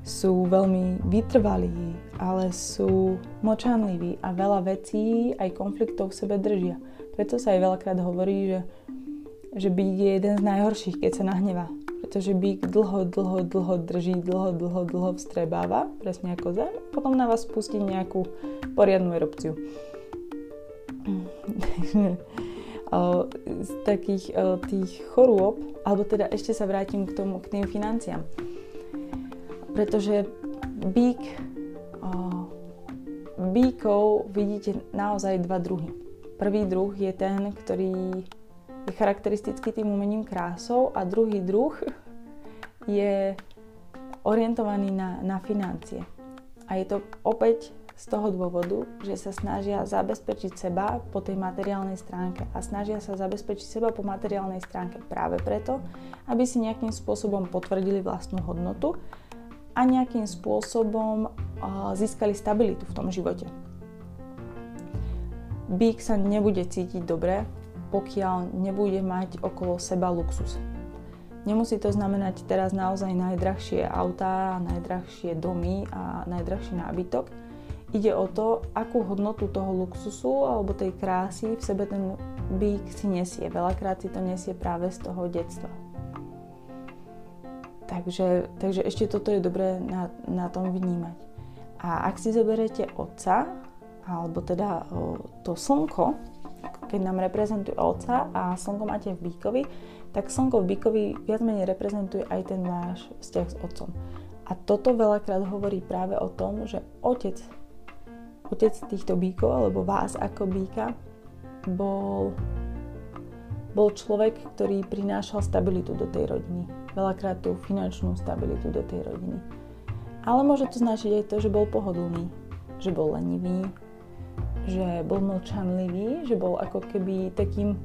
Sú veľmi vytrvalí, ale sú močanliví a veľa vecí, aj konfliktov v sebe držia. Preto sa aj veľakrát hovorí, že, že byť je jeden z najhorších, keď sa nahnevá pretože bík dlho, dlho, dlho drží, dlho, dlho, dlho vstrebáva, presne ako zem, potom na vás pustí nejakú poriadnu erupciu. z takých tých chorôb, alebo teda ešte sa vrátim k tomu, k tým financiám. Pretože bík, bíkov vidíte naozaj dva druhy. Prvý druh je ten, ktorý je charakteristický tým umením krásou a druhý druh je orientovaný na, na financie. A je to opäť z toho dôvodu, že sa snažia zabezpečiť seba po tej materiálnej stránke a snažia sa zabezpečiť seba po materiálnej stránke práve preto, aby si nejakým spôsobom potvrdili vlastnú hodnotu a nejakým spôsobom získali stabilitu v tom živote. Bík sa nebude cítiť dobre, pokiaľ nebude mať okolo seba luxus. Nemusí to znamenať teraz naozaj najdrahšie autá, najdrahšie domy a najdrahší nábytok. Ide o to, akú hodnotu toho luxusu alebo tej krásy v sebe ten bík si nesie. Veľakrát si to nesie práve z toho detstva. Takže, takže ešte toto je dobré na, na tom vnímať. A ak si zoberete otca, alebo teda to slnko, keď nám reprezentuje otca a slnko máte v bíkovi, tak slnko v bíkovi viac menej reprezentuje aj ten váš vzťah s otcom. A toto veľakrát hovorí práve o tom, že otec, otec týchto bíkov, alebo vás ako bíka, bol, bol človek, ktorý prinášal stabilitu do tej rodiny veľakrát tú finančnú stabilitu do tej rodiny. Ale môže to značiť aj to, že bol pohodlný, že bol lenivý, že bol mlčanlivý, že bol ako keby takým,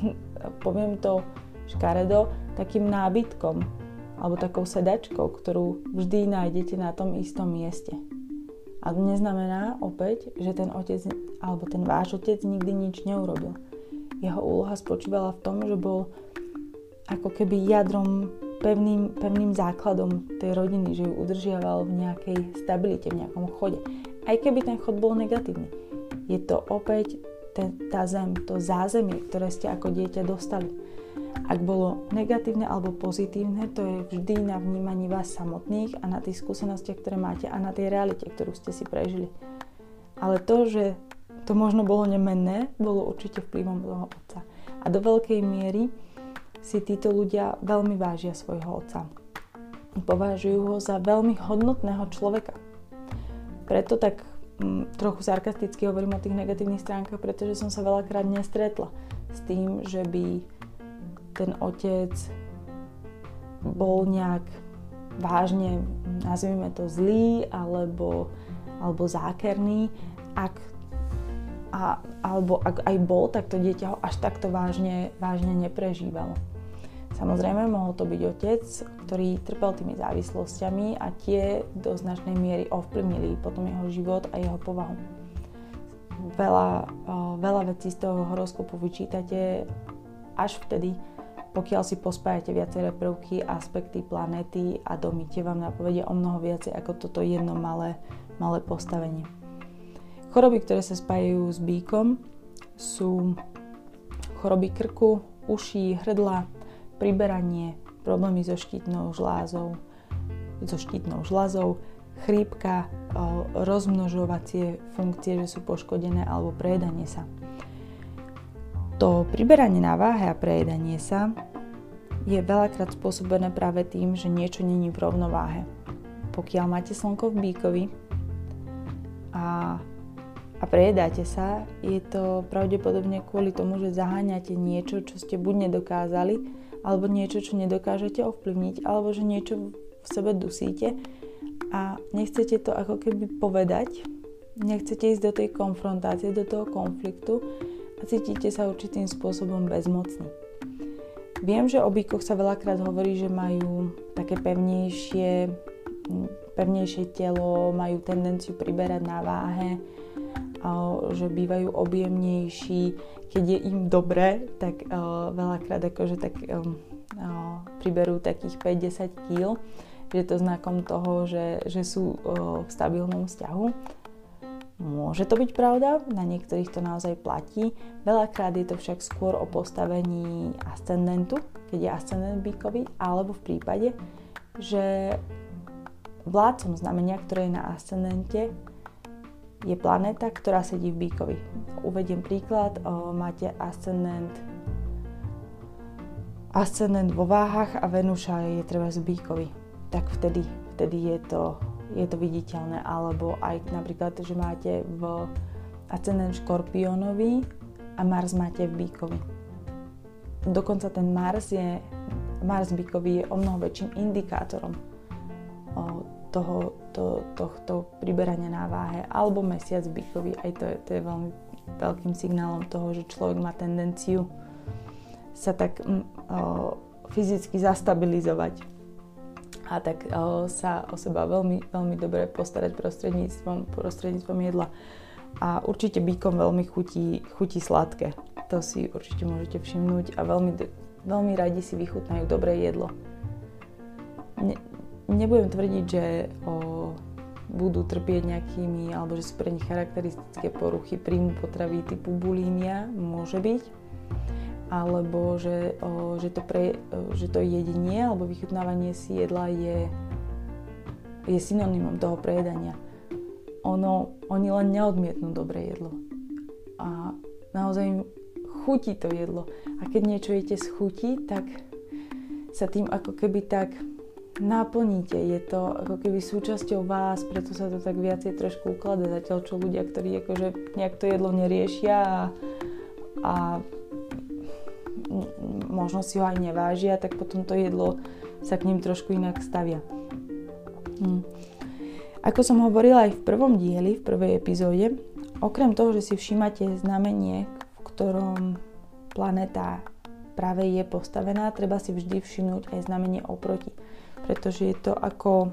poviem to škaredo, takým nábytkom alebo takou sedačkou, ktorú vždy nájdete na tom istom mieste. A to neznamená opäť, že ten otec alebo ten váš otec nikdy nič neurobil. Jeho úloha spočívala v tom, že bol ako keby jadrom pevným, pevným základom tej rodiny, že ju udržiaval v nejakej stabilite, v nejakom chode. Aj keby ten chod bol negatívny. Je to opäť ten, tá zem, to zázemie, ktoré ste ako dieťa dostali. Ak bolo negatívne alebo pozitívne, to je vždy na vnímaní vás samotných a na tých skúsenostiach, ktoré máte a na tej realite, ktorú ste si prežili. Ale to, že to možno bolo nemenné, bolo určite vplyvom toho otca. A do veľkej miery si títo ľudia veľmi vážia svojho otca. Považujú ho za veľmi hodnotného človeka. Preto tak trochu sarkasticky hovorím o tých negatívnych stránkach, pretože som sa veľakrát nestretla s tým, že by ten otec bol nejak vážne, nazvime to zlý alebo, alebo zákerný, ak a, alebo ak aj bol, tak to dieťa ho až takto vážne, vážne neprežívalo. Samozrejme, mohol to byť otec, ktorý trpel tými závislosťami a tie do značnej miery ovplyvnili potom jeho život a jeho povahu. Veľa, veľa vecí z toho horoskopu vyčítate až vtedy, pokiaľ si pospájate viaceré prvky, aspekty, planéty a domy. Tie vám napovedia o mnoho viacej ako toto jedno malé, malé postavenie. Choroby, ktoré sa spájajú s bíkom, sú choroby krku, uší, hrdla, priberanie, problémy so štítnou žlázou, so štítnou žlázou, chrípka, rozmnožovacie funkcie, že sú poškodené alebo prejedanie sa. To priberanie na váhe a prejedanie sa je veľakrát spôsobené práve tým, že niečo není v rovnováhe. Pokiaľ máte slnko v bíkovi a, a prejedáte sa, je to pravdepodobne kvôli tomu, že zaháňate niečo, čo ste buď nedokázali, alebo niečo, čo nedokážete ovplyvniť, alebo že niečo v sebe dusíte a nechcete to ako keby povedať, nechcete ísť do tej konfrontácie, do toho konfliktu a cítite sa určitým spôsobom bezmocný. Viem, že o bykoch sa veľakrát hovorí, že majú také pevnejšie, pevnejšie telo, majú tendenciu priberať na váhe, že bývajú objemnejší, keď je im dobre, tak uh, veľakrát akože tak um, uh, priberú takých 5-10 kg, že to znakom toho, že, že sú v stabilnom vzťahu. Môže to byť pravda, na niektorých to naozaj platí. Veľakrát je to však skôr o postavení ascendentu, keď je ascendent bíkový, alebo v prípade, že vládcom znamenia, ktoré je na ascendente, je planéta, ktorá sedí v bíkovi. Uvediem príklad, máte ascendent ascendent vo váhach a Venuša je treba z bíkovi. Tak vtedy, vtedy je, to, je to viditeľné. Alebo aj napríklad, že máte v ascendent škorpiónovi a Mars máte v bíkovi. Dokonca ten Mars je Mars bíkovi je o mnoho väčším indikátorom o, toho, to, tohto priberania na váhe alebo mesiac bykový, aj to je, to je veľmi veľkým signálom toho, že človek má tendenciu sa tak mm, o, fyzicky zastabilizovať. a tak o, sa o seba veľmi, veľmi dobre postarať prostredníctvom, prostredníctvom jedla. A určite bíkom veľmi chutí, chutí sladké. To si určite môžete všimnúť a veľmi, veľmi radi si vychutnajú dobré jedlo. Ne, nebudem tvrdiť, že o, budú trpieť nejakými, alebo že sú pre nich charakteristické poruchy príjmu potravy typu bulímia, môže byť, alebo že, o, že, to pre, o, že to jedenie alebo vychutnávanie si jedla je, je synonymom toho prejedania. Ono, oni len neodmietnú dobré jedlo. A naozaj im chutí to jedlo. A keď niečo jete z chuti, tak sa tým ako keby tak naplníte. Je to ako keby súčasťou vás, preto sa to tak viacej trošku ukladá. Zatiaľ čo ľudia, ktorí akože nejak to jedlo neriešia a, a možno si ho aj nevážia, tak potom to jedlo sa k ním trošku inak stavia. Hm. Ako som hovorila aj v prvom dieli, v prvej epizóde, okrem toho, že si všímate znamenie, v ktorom planéta práve je postavená, treba si vždy všimnúť aj znamenie oproti, pretože je to ako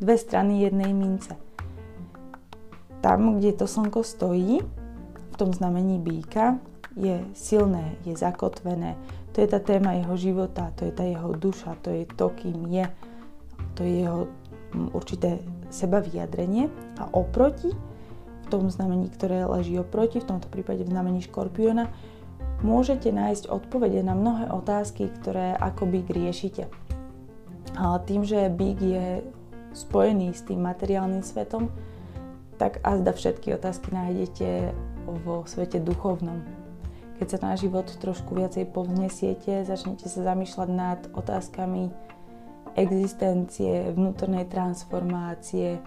dve strany jednej mince. Tam, kde to slnko stojí, v tom znamení býka, je silné, je zakotvené. To je tá téma jeho života, to je tá jeho duša, to je to, kým je, to je jeho mm, určité seba vyjadrenie. A oproti, v tom znamení, ktoré leží oproti, v tomto prípade v znamení škorpiona, môžete nájsť odpovede na mnohé otázky, ktoré ako byk riešite. Tým, že byk je spojený s tým materiálnym svetom, tak azda všetky otázky nájdete vo svete duchovnom, keď sa na život trošku viacej povznesiete, začnete sa zamýšľať nad otázkami existencie, vnútornej transformácie,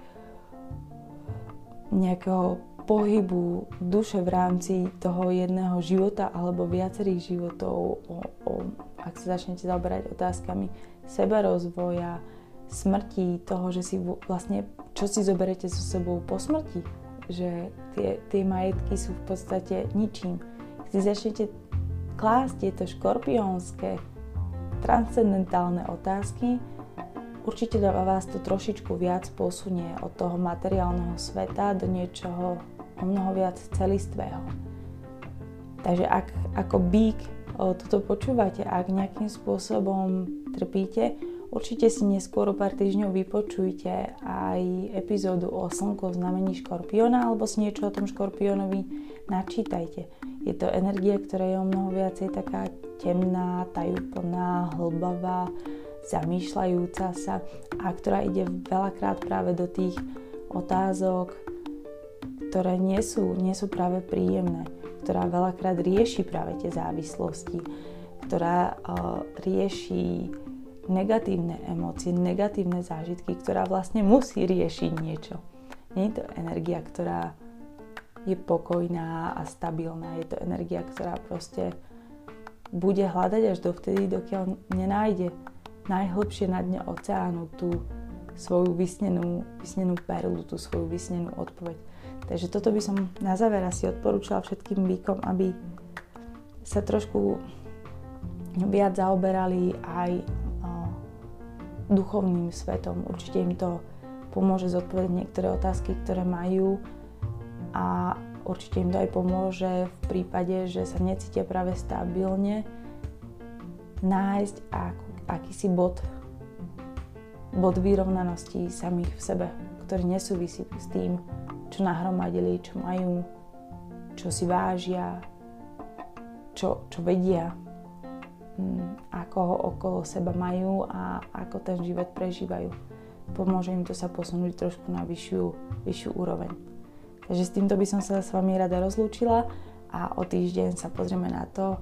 nejakého pohybu duše v rámci toho jedného života alebo viacerých životov, o, o, ak sa začnete zaoberať otázkami seba rozvoja, smrti, toho, že si vlastne, čo si zoberete so sebou po smrti, že tie, tie majetky sú v podstate ničím si začnete klásť tieto škorpiónske transcendentálne otázky, určite vás to trošičku viac posunie od toho materiálneho sveta do niečoho o mnoho viac celistvého. Takže ak ako bík toto počúvate, ak nejakým spôsobom trpíte, určite si neskôr o pár týždňov vypočujte aj epizódu o slnku v znamení škorpiona alebo si niečo o tom škorpiónovi načítajte. Je to energia, ktorá je o mnoho viacej taká temná, tajúplná, hlbavá, zamýšľajúca sa a ktorá ide veľakrát práve do tých otázok, ktoré nie sú, nie sú práve príjemné, ktorá veľakrát rieši práve tie závislosti, ktorá uh, rieši negatívne emócie, negatívne zážitky, ktorá vlastne musí riešiť niečo. Nie je to energia, ktorá je pokojná a stabilná. Je to energia, ktorá proste bude hľadať až dovtedy, dokiaľ nenájde najhlbšie na dne oceánu tú svoju vysnenú, vysnenú perlu, tú svoju vysnenú odpoveď. Takže toto by som na záver asi odporúčala všetkým výkom, aby sa trošku viac zaoberali aj duchovným svetom. Určite im to pomôže zodpovedať niektoré otázky, ktoré majú a určite im to aj pomôže v prípade, že sa necítia práve stabilne nájsť ak, akýsi bod, bod vyrovnanosti samých v sebe, ktorý nesúvisí s tým, čo nahromadili, čo majú, čo si vážia, čo, čo vedia, mm, ako ho okolo seba majú a ako ten život prežívajú. Pomôže im to sa posunúť trošku na vyššiu, vyššiu úroveň. Takže s týmto by som sa s vami rada rozlúčila a o týždeň sa pozrieme na to,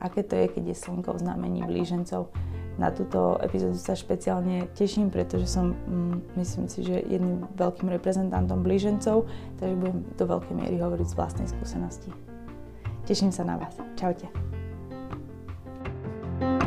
aké to je, keď je slnko v znamení blížencov. Na túto epizódu sa špeciálne teším, pretože som, mm, myslím si, že jedným veľkým reprezentantom blížencov, takže budem do veľkej miery hovoriť z vlastnej skúsenosti. Teším sa na vás. Čaute. thank you